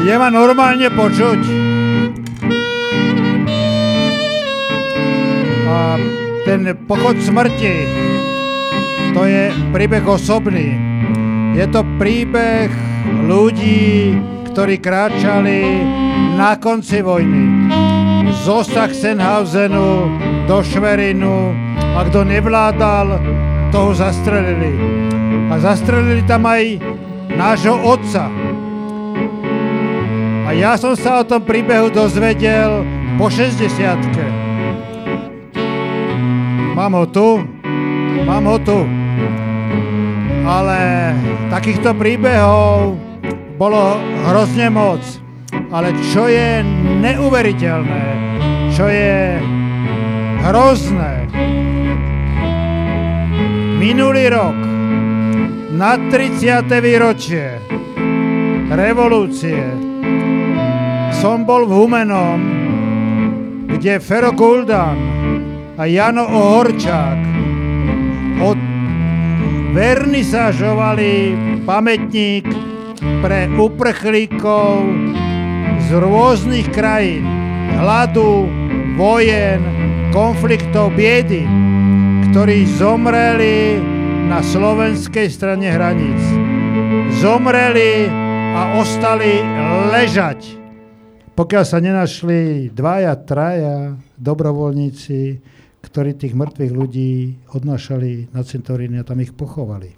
zamuzicíruje. normálne počuť. A ten pochod smrti, to je príbeh osobný. Je to príbeh ľudí, ktorí kráčali na konci vojny. Zo Sachsenhausenu do Šverinu a kto nevládal, toho zastrelili. A zastrelili tam aj nášho otca, a ja som sa o tom príbehu dozvedel po 60 Mám ho tu, mám ho tu. Ale takýchto príbehov bolo hrozne moc. Ale čo je neuveriteľné, čo je hrozné, minulý rok na 30. výročie revolúcie som bol v Humenom kde Fero Guldan a Jano Ohorčák od vernisážovali pamätník pre uprchlíkov z rôznych krajín, hladu, vojen, konfliktov, biedy, ktorí zomreli na slovenskej strane hraníc. Zomreli a ostali ležať. Pokiaľ sa nenašli dvaja, traja dobrovoľníci, ktorí tých mŕtvych ľudí odnášali na cintoríny a tam ich pochovali.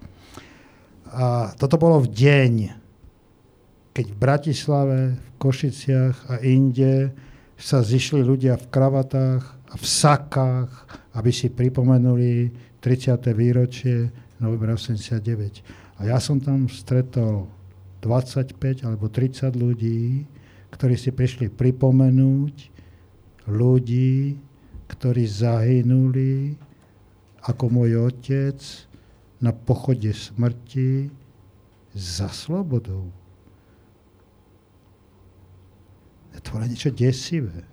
A toto bolo v deň, keď v Bratislave, v Košiciach a inde sa zišli ľudia v kravatách a v sakách, aby si pripomenuli 30. výročie novembra 89. A ja som tam stretol 25 alebo 30 ľudí, ktorí si prišli pripomenúť ľudí, ktorí zahynuli ako môj otec na pochode smrti za slobodou. To bolo niečo desivé.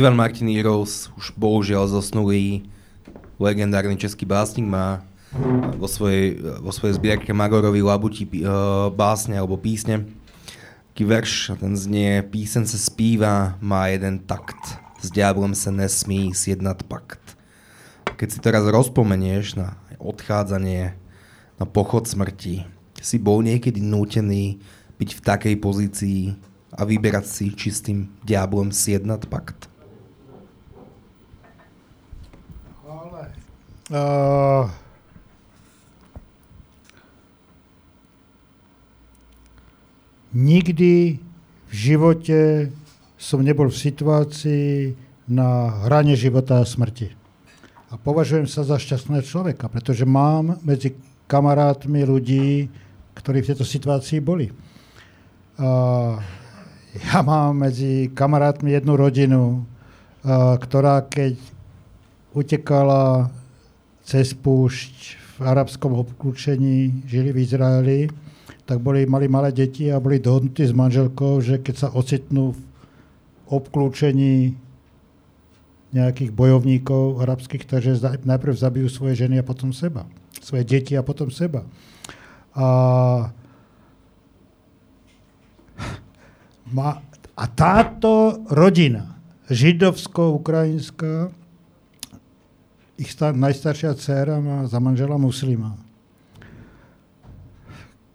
Ivan Martin Rose, už bohužiaľ zosnulý legendárny český básnik, má vo svojej, vo svojej zbierke Magorovi Labuti uh, básne alebo písne. taký verš, ten znie, písen se zpívá, má jeden takt, s diablom sa nesmí sjednat pakt. Keď si teraz rozpomenieš na odchádzanie, na pochod smrti, si bol niekedy nútený byť v takej pozícii a vyberať si, či s tým diablom sjednat pakt? Uh, nikdy v živote som nebol v situácii na hrane života a smrti. A považujem sa za šťastného človeka, pretože mám medzi kamarátmi ľudí, ktorí v tejto situácii boli. Uh, ja mám medzi kamarátmi jednu rodinu, ktorá keď utekala cez púšť v arabskom obklúčení, žili v Izraeli, tak boli, mali malé deti a boli dohodnutí s manželkou, že keď sa ocitnú v obklúčení nejakých bojovníkov arabských, takže najprv zabijú svoje ženy a potom seba. Svoje deti a potom seba. A, a táto rodina, židovsko-ukrajinská, ich star, najstaršia dcéra má za manžela muslima,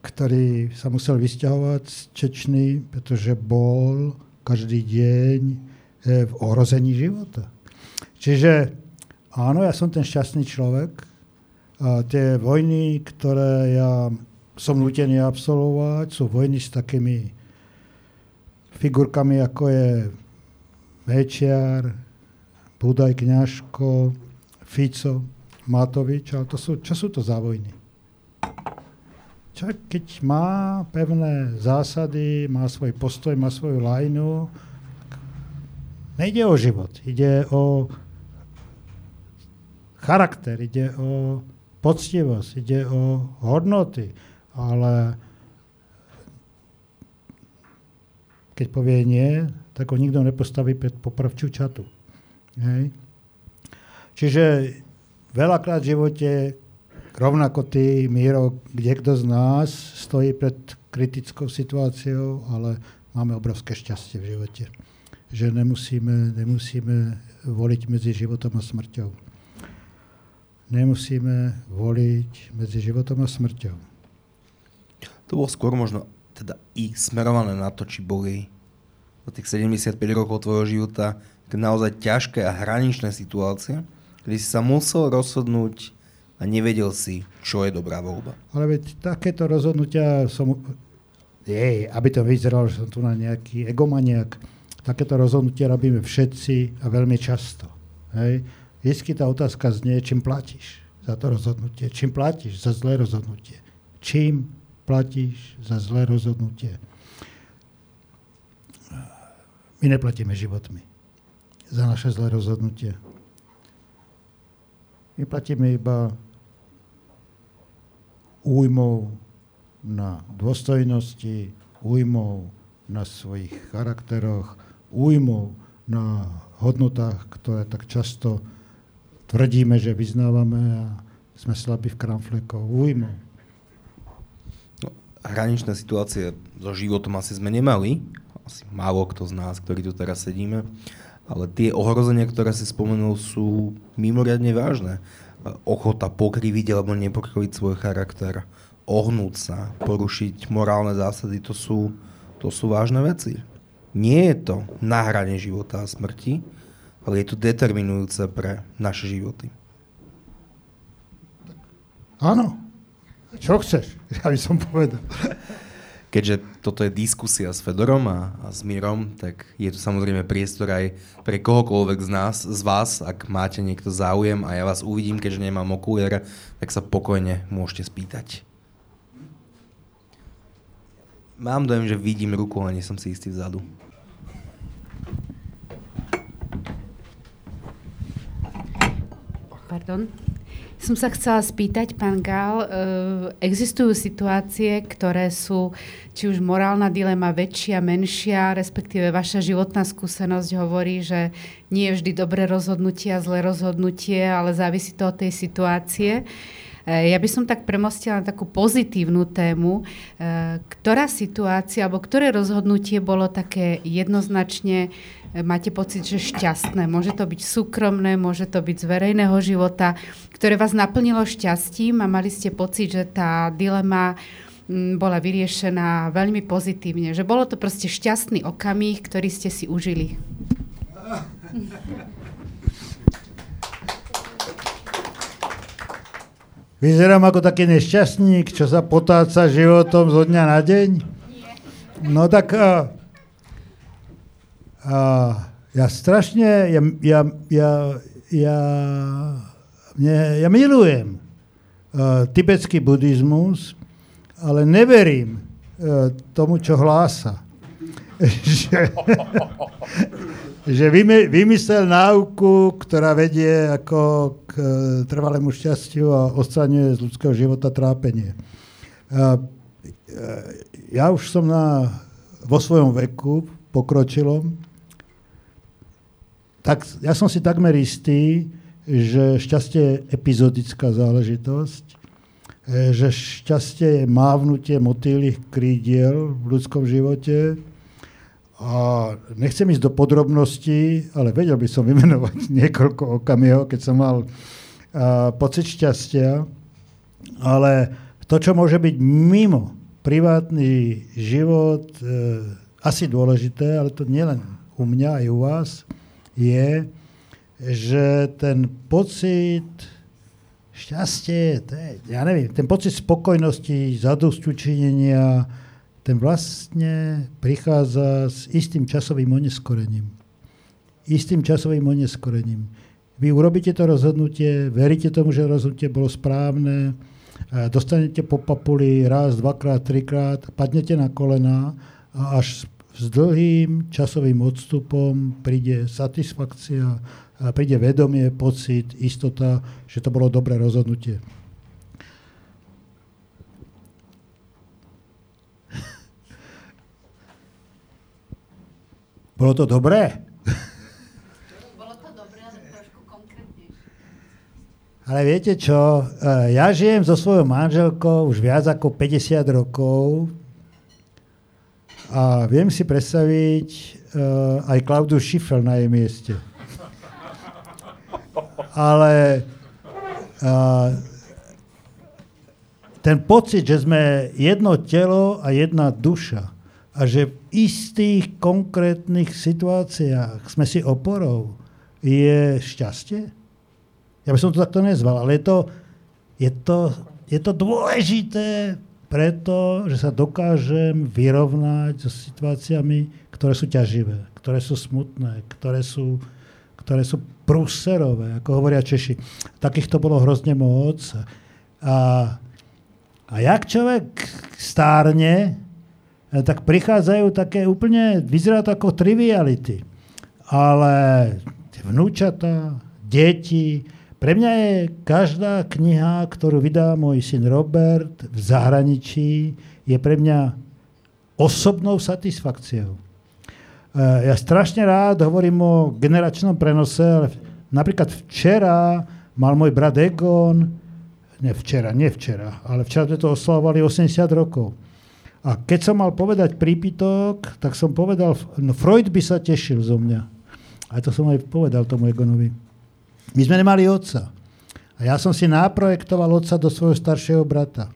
ktorý sa musel vysťahovať z Čečny, pretože bol každý deň eh, v ohrození života. Čiže áno, ja som ten šťastný človek. A tie vojny, ktoré ja som nutený absolvovať, sú vojny s takými figurkami, ako je Mečiar, Budaj Kňažko, Fico, Matovič, ale to sú, čo sú to za vojny? Čo, keď má pevné zásady, má svoj postoj, má svoju lajnu, nejde o život, ide o charakter, ide o poctivosť, ide o hodnoty, ale keď povie nie, tak ho nikto nepostaví pred popravčú čatu. Hej. Čiže veľakrát v živote, rovnako ty, Míro, kde kto z nás stojí pred kritickou situáciou, ale máme obrovské šťastie v živote. Že nemusíme, nemusíme voliť medzi životom a smrťou. Nemusíme voliť medzi životom a smrťou. To bolo skôr možno teda i smerované na to, či boli za tých 75 rokov tvojho života naozaj ťažké a hraničné situácie, kedy si sa musel rozhodnúť a nevedel si, čo je dobrá voľba. Ale veď takéto rozhodnutia som... Jej, aby to vyzeralo, že som tu na nejaký egomaniak. Takéto rozhodnutia robíme všetci a veľmi často. Hej. Vždycky tá otázka znie, čím platíš za to rozhodnutie. Čím platíš za zlé rozhodnutie. Čím platíš za zlé rozhodnutie. My neplatíme životmi za naše zlé rozhodnutie. My platíme iba újmou na dôstojnosti, újmou na svojich charakteroch, újmou na hodnotách, ktoré tak často tvrdíme, že vyznávame a sme slabí v kramflekov. Újmou. No, hraničné situácie so životom asi sme nemali. Asi málo kto z nás, ktorí tu teraz sedíme. Ale tie ohrozenia, ktoré si spomenul, sú mimoriadne vážne. Ochota pokriviť alebo nepokriviť svoj charakter, ohnúť sa, porušiť morálne zásady, to sú, to sú vážne veci. Nie je to na hrane života a smrti, ale je to determinujúce pre naše životy. Áno. Čo chceš? Ja by som povedal keďže toto je diskusia s Fedorom a, a s Mírom, tak je tu samozrejme priestor aj pre kohokoľvek z nás, z vás, ak máte niekto záujem a ja vás uvidím, keďže nemám okuliare, tak sa pokojne môžete spýtať. Mám dojem, že vidím ruku, ale nie som si istý vzadu. Pardon. Som sa chcela spýtať, pán Gál, e, existujú situácie, ktoré sú či už morálna dilema väčšia, menšia, respektíve vaša životná skúsenosť hovorí, že nie je vždy dobré rozhodnutie a zlé rozhodnutie, ale závisí to od tej situácie. E, ja by som tak premostila na takú pozitívnu tému. E, ktorá situácia alebo ktoré rozhodnutie bolo také jednoznačne máte pocit, že šťastné. Môže to byť súkromné, môže to byť z verejného života, ktoré vás naplnilo šťastím a mali ste pocit, že tá dilema mm, bola vyriešená veľmi pozitívne. Že bolo to proste šťastný okamih, ktorý ste si užili. Vyzerám ako taký nešťastník, čo sa potáca životom zo dňa na deň? No tak ja strašne, ja, ja, ja, ja, mne, ja milujem uh, tibetský buddhizmus, ale neverím uh, tomu, čo hlása. že, že vymyslel náuku, ktorá vedie ako k e, trvalému šťastiu a odstraňuje z ľudského života trápenie. E, ja už som na, vo svojom veku, pokročilom, tak ja som si takmer istý, že šťastie je epizodická záležitosť, e, že šťastie je mávnutie motýlých krídiel v ľudskom živote, a nechcem ísť do podrobností, ale vedel by som vymenovať niekoľko okamihov, keď som mal uh, pocit šťastia, ale to, čo môže byť mimo privátny život, uh, asi dôležité, ale to nielen u mňa, aj u vás, je, že ten pocit šťastie, to je, ja neviem, ten pocit spokojnosti, zadosťučinenia, ten vlastne prichádza s istým časovým oneskorením. Istým časovým oneskorením. Vy urobíte to rozhodnutie, veríte tomu, že rozhodnutie bolo správne, dostanete po papuli raz, dvakrát, trikrát, padnete na kolena a až s dlhým časovým odstupom príde satisfakcia, príde vedomie, pocit, istota, že to bolo dobré rozhodnutie. Bolo to dobré? Bolo to dobré, ale trošku konkrétnejšie. Ale viete čo, e, ja žijem so svojou manželkou už viac ako 50 rokov a viem si predstaviť uh, aj Klaudu Schiffer na jej mieste. Ale uh, ten pocit, že sme jedno telo a jedna duša, a že v istých konkrétnych situáciách sme si oporou, je šťastie? Ja by som to takto nezval, ale je to, je to, je to dôležité preto, že sa dokážem vyrovnať so situáciami, ktoré sú ťaživé, ktoré sú smutné, ktoré sú, ktoré sú prúserové, ako hovoria Češi. Takýchto bolo hrozne moc. A, a jak človek stárne, E, tak prichádzajú také úplne, vyzerá to ako triviality. Ale vnúčata, deti, pre mňa je každá kniha, ktorú vydá môj syn Robert v zahraničí, je pre mňa osobnou satisfakciou. E, ja strašne rád hovorím o generačnom prenose, ale napríklad včera mal môj brat Egon, ne včera, nie včera, ale včera sme to oslavovali 80 rokov. A keď som mal povedať prípitok, tak som povedal, no Freud by sa tešil zo mňa. A to som aj povedal tomu Egonovi. My sme nemali otca. A ja som si naprojektoval otca do svojho staršieho brata.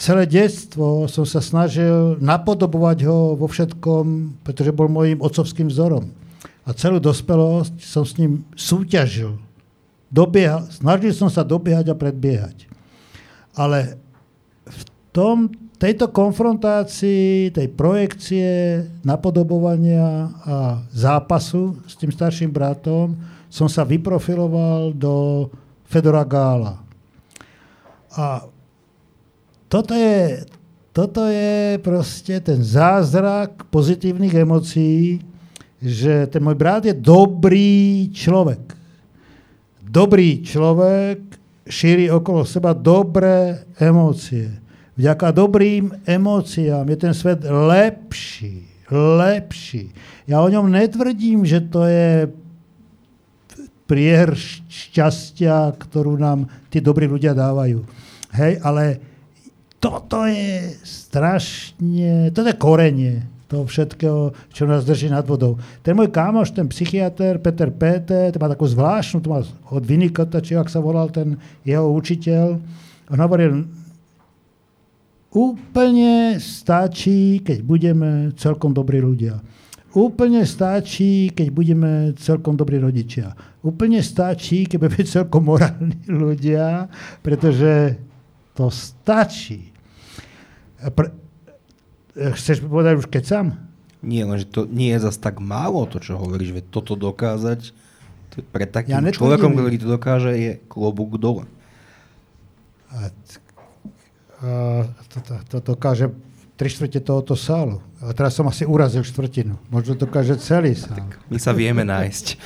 Celé detstvo som sa snažil napodobovať ho vo všetkom, pretože bol môjim otcovským vzorom. A celú dospelosť som s ním súťažil. Dobieha, snažil som sa dobiehať a predbiehať. Ale v tom tejto konfrontácii, tej projekcie, napodobovania a zápasu s tým starším bratom som sa vyprofiloval do Fedora Gála. A toto je, toto je proste ten zázrak pozitívnych emócií, že ten môj brat je dobrý človek. Dobrý človek šíri okolo seba dobré emócie Vďaka dobrým emóciám je ten svet lepší, lepší. Ja o ňom netvrdím, že to je prier šťastia, ktorú nám tí dobrí ľudia dávajú. Hej, ale toto je strašne, toto je korenie toho všetkého, čo nás drží nad vodou. Ten môj kámoš, ten psychiatr Peter Péte, ten má takú zvláštnu, to má od Vinikota, či ak sa volal ten jeho učiteľ, on hovoril, úplne stačí, keď budeme celkom dobrí ľudia. Úplne stačí, keď budeme celkom dobrí rodičia. Úplne stačí, keď budeme celkom morálni ľudia, pretože to stačí. Pre, Chceš povedať už keď sám? Nie, lenže to nie je zase tak málo to, čo hovoríš, veď toto dokázať pre takým ja človekom, ktorý to dokáže, je klobúk dole. A, a to, to, to dokáže tri štvrte tohoto sálu. A teraz som asi urazil štvrtinu. Možno dokáže celý sál. Tak my sa vieme nájsť.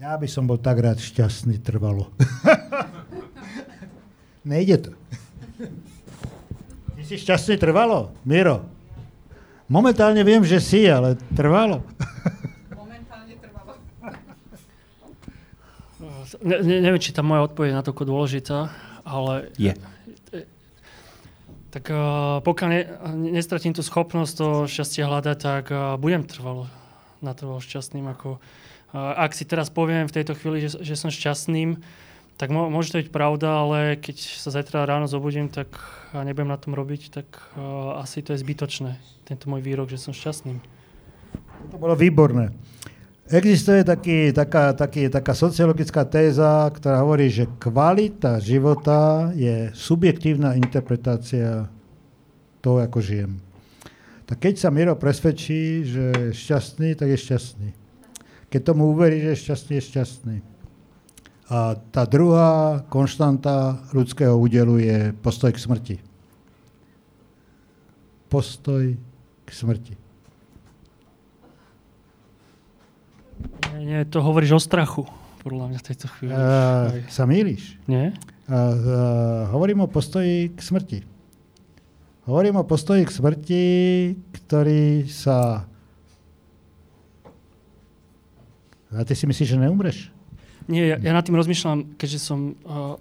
Ja by som bol tak rád šťastný trvalo. Nejde to. Ty si šťastný trvalo, Miro? Momentálne viem, že si, ale trvalo. Momentálne trvalo. Ne, ne, neviem, či tá moja odpoveď je natoľko dôležitá, ale... Je. Tak uh, pokiaľ ne, nestratím tú schopnosť to šťastie hľadať, tak uh, budem trvalo natrvalo šťastným ako ak si teraz poviem v tejto chvíli, že, že som šťastným, tak môže to byť pravda, ale keď sa zajtra ráno zobudím tak a nebudem na tom robiť, tak uh, asi to je zbytočné, tento môj výrok, že som šťastným. To bolo výborné. Existuje taký, taká, taký, taká sociologická téza, ktorá hovorí, že kvalita života je subjektívna interpretácia toho, ako žijem. Tak keď sa Miro presvedčí, že je šťastný, tak je šťastný. Keď tomu uverí, že je šťastný, je šťastný. A tá druhá konštanta ľudského údelu je postoj k smrti. Postoj k smrti. Nie, nie, to hovoríš o strachu, podľa mňa v tejto chvíli. Uh, sa mýliš. Nie? Uh, uh, hovorím o postoji k smrti. Hovorím o postoji k smrti, ktorý sa A ty si myslíš, že neumreš? Nie, ja, ja nad tým rozmýšľam, keďže som... Uh,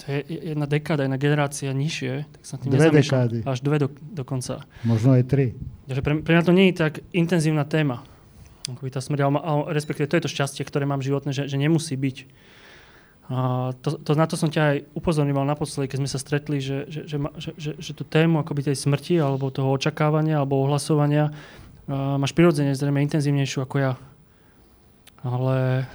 to je jedna dekáda, jedna generácia nižšie, tak sa tým dve dekády. Až dve do, dokonca. Možno aj tri. Takže pre, pre mňa to nie je tak intenzívna téma. Akoby tá smrť, ale, ale respektíve to je to šťastie, ktoré mám životné, že, že nemusí byť. A to, to, na to som ťa aj upozorňoval naposledy, keď sme sa stretli, že, že, že, že, že, že tú tému akoby tej smrti alebo toho očakávania alebo ohlasovania uh, máš prirodzene zrejme intenzívnejšiu ako ja ale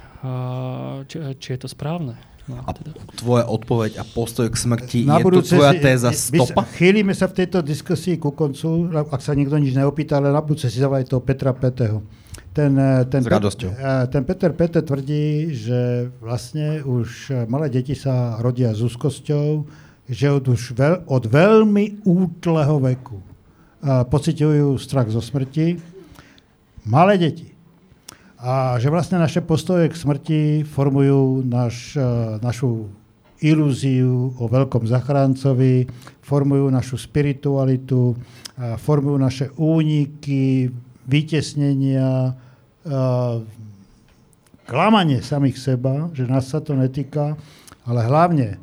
či, či je to správne? No, a teda. tvoja odpoveď a postoj k smrti Na je to tvoja téza stopa? Chýlime sa v tejto diskusii ku koncu, ak sa nikto nič neopýta, ale na budúce si zavaj toho Petra Peteho. Ten, e, ten, S radosťou. Ten Peter Pete tvrdí, že vlastne už malé deti sa rodia s úzkosťou, že od, už veľ, od veľmi útleho veku pociťujú strach zo smrti. Malé deti a že vlastne naše postoje k smrti formujú naš, e, našu ilúziu o veľkom zachráncovi, formujú našu spiritualitu, formujú naše úniky, vytesnenia, e, klamanie samých seba, že nás sa to netýka, ale hlavne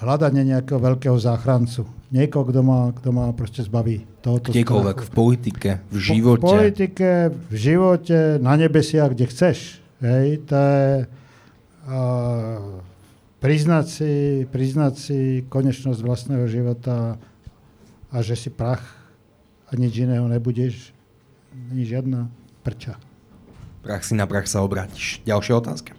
hľadanie nejakého veľkého záchrancu. Niekoho, kto ma, kto ma proste zbaví tohoto Kdekoľvek, v politike, v živote. V politike, v živote, na nebesiach, kde chceš. Hej, to je uh, priznať, si, priznať si konečnosť vlastného života a že si prach a nič iného nebudeš, ani žiadna prča. Prach si na prach sa obrátiš. Ďalšia otázka.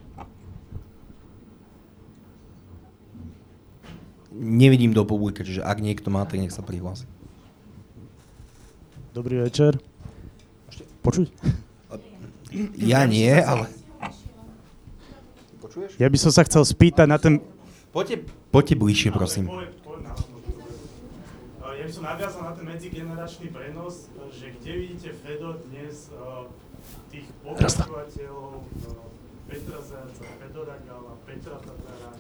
nevidím do publiky, čiže ak niekto má, tak nech sa prihlási. Dobrý večer. Počuť? Ja nie, ale... Počuješ? Ja by som sa chcel spýtať na ten... Poďte, poďte bližšie, prosím. Ja by som nadviazal na ten medzigeneračný prenos, že kde vidíte Fedo dnes uh, tých pokračovateľov uh, Petra Zajaca, Fedora Gala, Petra Tatára,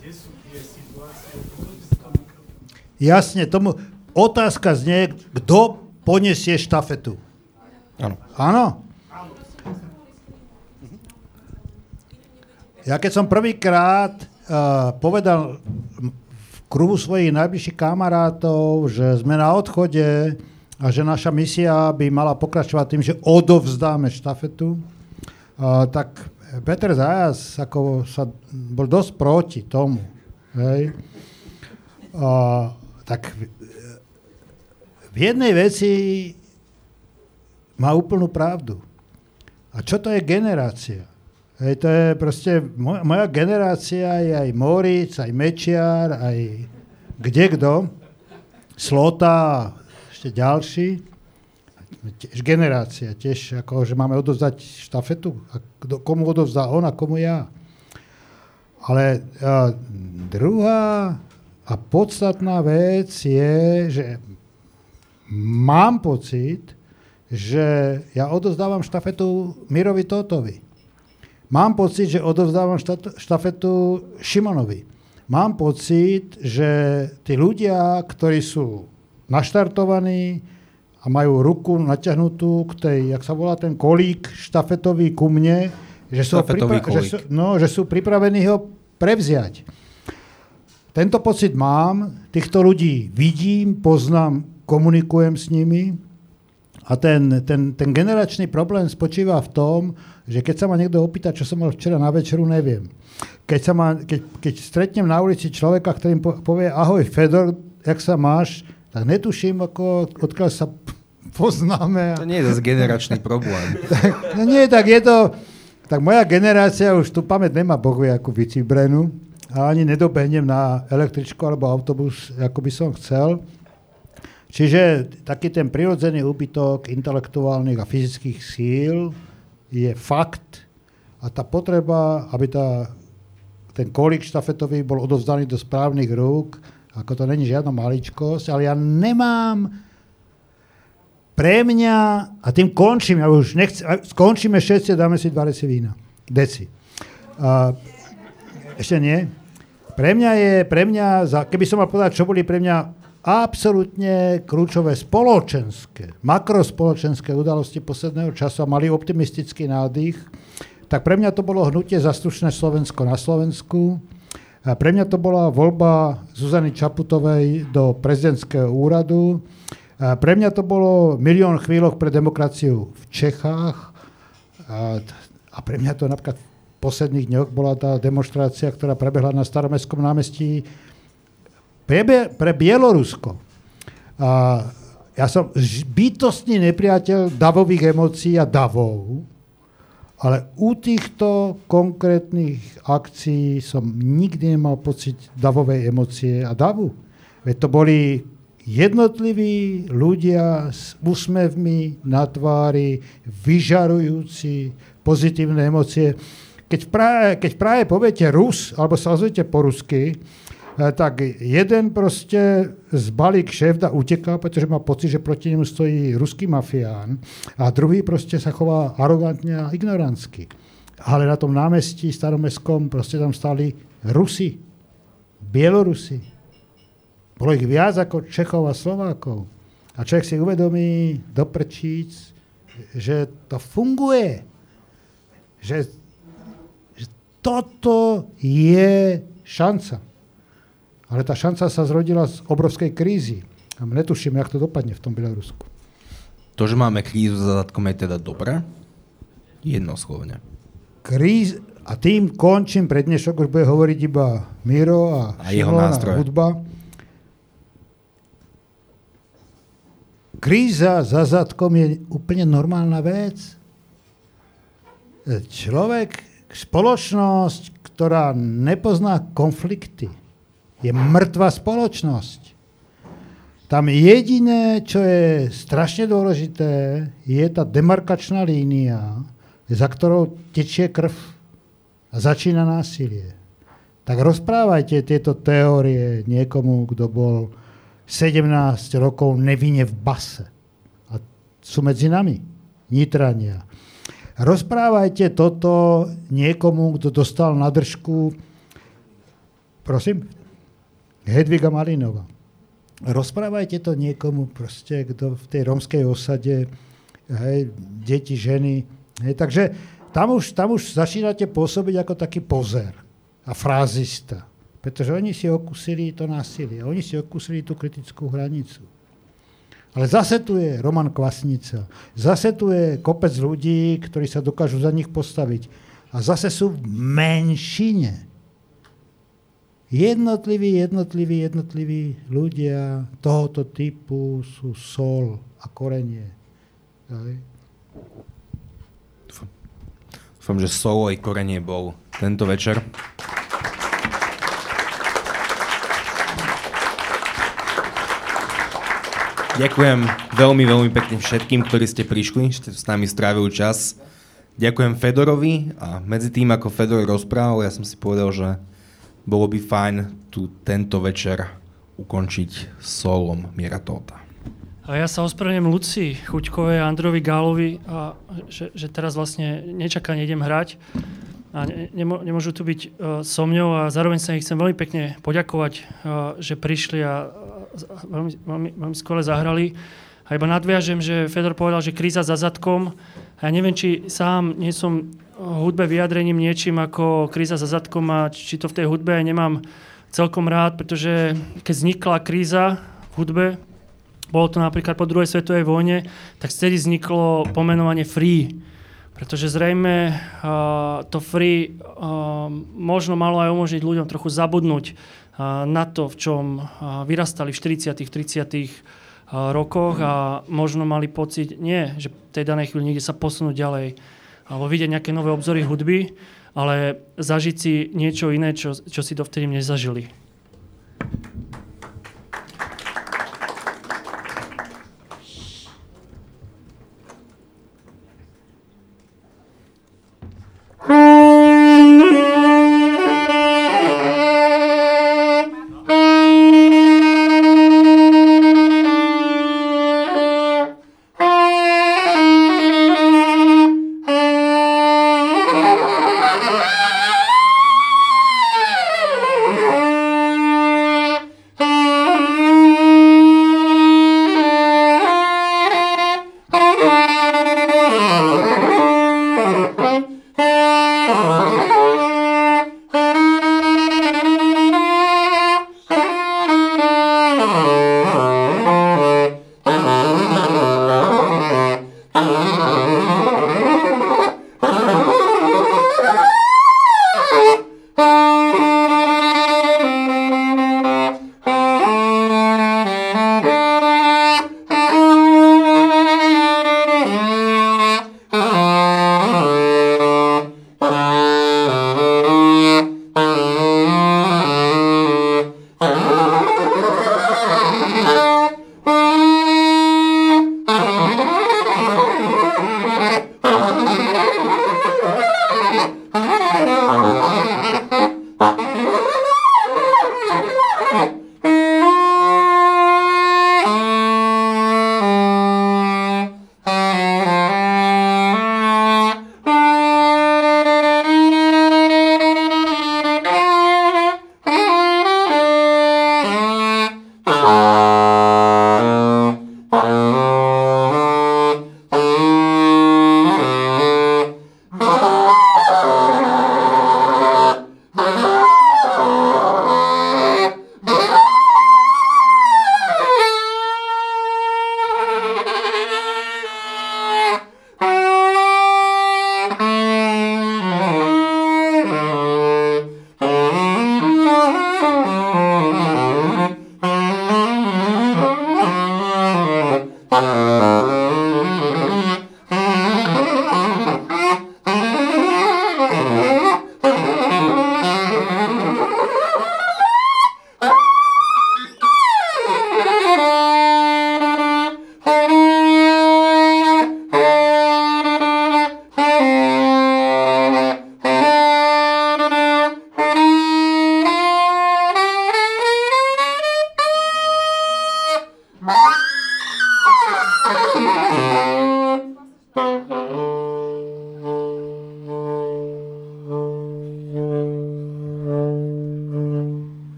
kde sú tie situácie? Jasne, tomu otázka znie, kto poniesie štafetu. Áno. Áno? Ja keď som prvýkrát uh, povedal v kruhu svojich najbližších kamarátov, že sme na odchode a že naša misia by mala pokračovať tým, že odovzdáme štafetu, uh, tak Peter Zajas ako sa bol dosť proti tomu. Hej. Uh, tak v jednej veci má úplnú pravdu. A čo to je generácia? Hej, to je proste, moja, moja generácia je aj Moritz, aj Mečiar, aj kde Slota, ešte ďalší. Tiež generácia, tiež ako, že máme odovzdať štafetu. A kdo, komu odovzdá on a komu ja. Ale a, druhá a podstatná vec je, že mám pocit, že ja odovzdávam štafetu Mirovi Totovi. Mám pocit, že odovzdávam štafetu Šimonovi. Mám pocit, že tí ľudia, ktorí sú naštartovaní a majú ruku natiahnutú k tej, jak sa volá ten kolík štafetový ku mne, že sú, pripra- že sú, no, že sú pripravení ho prevziať. Tento pocit mám, týchto ľudí vidím, poznám, komunikujem s nimi a ten, ten, ten generačný problém spočíva v tom, že keď sa ma niekto opýta, čo som mal včera na večeru, neviem. Keď, sa ma, keď, keď stretnem na ulici človeka, ktorý povie ahoj Fedor, jak sa máš, tak netuším, ako, odkiaľ sa poznáme. To nie je zase generačný problém. tak, no nie, tak je to... Tak moja generácia už tu pamäť nemá bohu ako vycibrenú a ani nedobehnem na električku alebo autobus, ako by som chcel. Čiže taký ten prirodzený úbytok intelektuálnych a fyzických síl je fakt a tá potreba, aby tá, ten kolík štafetový bol odovzdaný do správnych rúk, ako to není žiadna maličkosť, ale ja nemám pre mňa, a tým končím, ja už nechcem, skončíme všetci, dáme si dva reci vína. Deci. A, ešte nie. Pre mňa je, pre mňa, keby som mal povedať, čo boli pre mňa absolútne kľúčové spoločenské, makrospoločenské udalosti posledného času a mali optimistický nádych, tak pre mňa to bolo hnutie Zaslušné Slovensko na Slovensku. A pre mňa to bola voľba Zuzany Čaputovej do prezidentského úradu. A pre mňa to bolo milión chvíľok pre demokraciu v Čechách. A, a pre mňa to napríklad v posledných dňoch bola tá demonstrácia, ktorá prebehla na Staromestskom námestí pre, pre Bielorusko. A ja som bytostný nepriateľ davových emócií a davov, ale u týchto konkrétnych akcií som nikdy nemal pocit davovej emócie a davu. Veď to boli jednotliví ľudia s úsmevmi na tvári, vyžarujúci pozitívne emócie. Keď v Prahe, keď v Prahe poviete Rus, alebo sa ozvete po rusky, tak jeden proste z balík šéfda uteká, pretože má pocit, že proti nemu stojí ruský mafián a druhý proste sa chová arogantne a ignorantsky. Ale na tom námestí staromestskom proste tam stali Rusi, Bielorusi. Bolo ich viac ako Čechov a Slovákov. A človek si uvedomí do prčíc, že to funguje. Že, že toto je šanca. Ale tá šanca sa zrodila z obrovskej krízy. A netuším, jak to dopadne v tom Bielorusku. To, že máme krízu za zadkom, je teda dobré? Jednoslovne. Kríz, a tým končím, pre dnešok už bude hovoriť iba Miro a, a jeho nástroje. hudba. Kríza za zadkom je úplne normálna vec. Človek, spoločnosť, ktorá nepozná konflikty, je mŕtva spoločnosť. Tam jediné, čo je strašne dôležité, je tá demarkačná línia, za ktorou tečie krv a začína násilie. Tak rozprávajte tieto teórie niekomu, kto bol 17 rokov nevine v base. A sú medzi nami. Nitrania. Rozprávajte toto niekomu, kto dostal na držku, prosím, Hedviga Malinova. Rozprávajte to niekomu, proste, kto v tej romskej osade, hej, deti, ženy. Hej, takže tam už, tam už začínate pôsobiť ako taký pozer a frázista. Pretože oni si okusili to násilie. Oni si okusili tú kritickú hranicu. Ale zase tu je Roman Kvasnica. Zase tu je kopec ľudí, ktorí sa dokážu za nich postaviť. A zase sú v menšine. Jednotliví, jednotliví, jednotliví ľudia tohoto typu sú sol a korenie. Dúfam, že sol aj korenie bol tento večer. Ďakujem veľmi, veľmi pekne všetkým, ktorí ste prišli, že s nami strávili čas. Ďakujem Fedorovi a medzi tým, ako Fedor rozprával, ja som si povedal, že bolo by fajn tu tento večer ukončiť solom Miera Tóta. A ja sa ospravedlňujem Luci Chuťkovej a Androvi Gálovi, a že, že teraz vlastne nečakane idem hrať a ne, nemo, nemôžu tu byť uh, so mňou a zároveň sa ich chcem veľmi pekne poďakovať, uh, že prišli a veľmi, veľmi, veľmi skvelé zahrali. A iba nadviažem, že Fedor povedal, že kríza za zadkom. A ja neviem, či sám nie som hudbe vyjadrením niečím ako kríza za zadkom a či to v tej hudbe nemám celkom rád, pretože keď vznikla kríza v hudbe, bolo to napríklad po druhej svetovej vojne, tak vtedy vzniklo pomenovanie free. Pretože zrejme uh, to free uh, možno malo aj umožniť ľuďom trochu zabudnúť na to, v čom vyrastali v 40 30 rokoch a možno mali pocit, nie, že v tej danej chvíli niekde sa posunúť ďalej alebo vidieť nejaké nové obzory hudby, ale zažiť si niečo iné, čo, čo si dovtedy nezažili.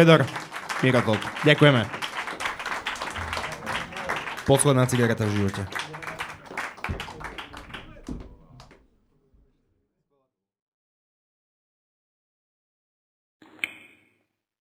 Fedor, Miro Ďakujeme. Posledná cigareta v živote.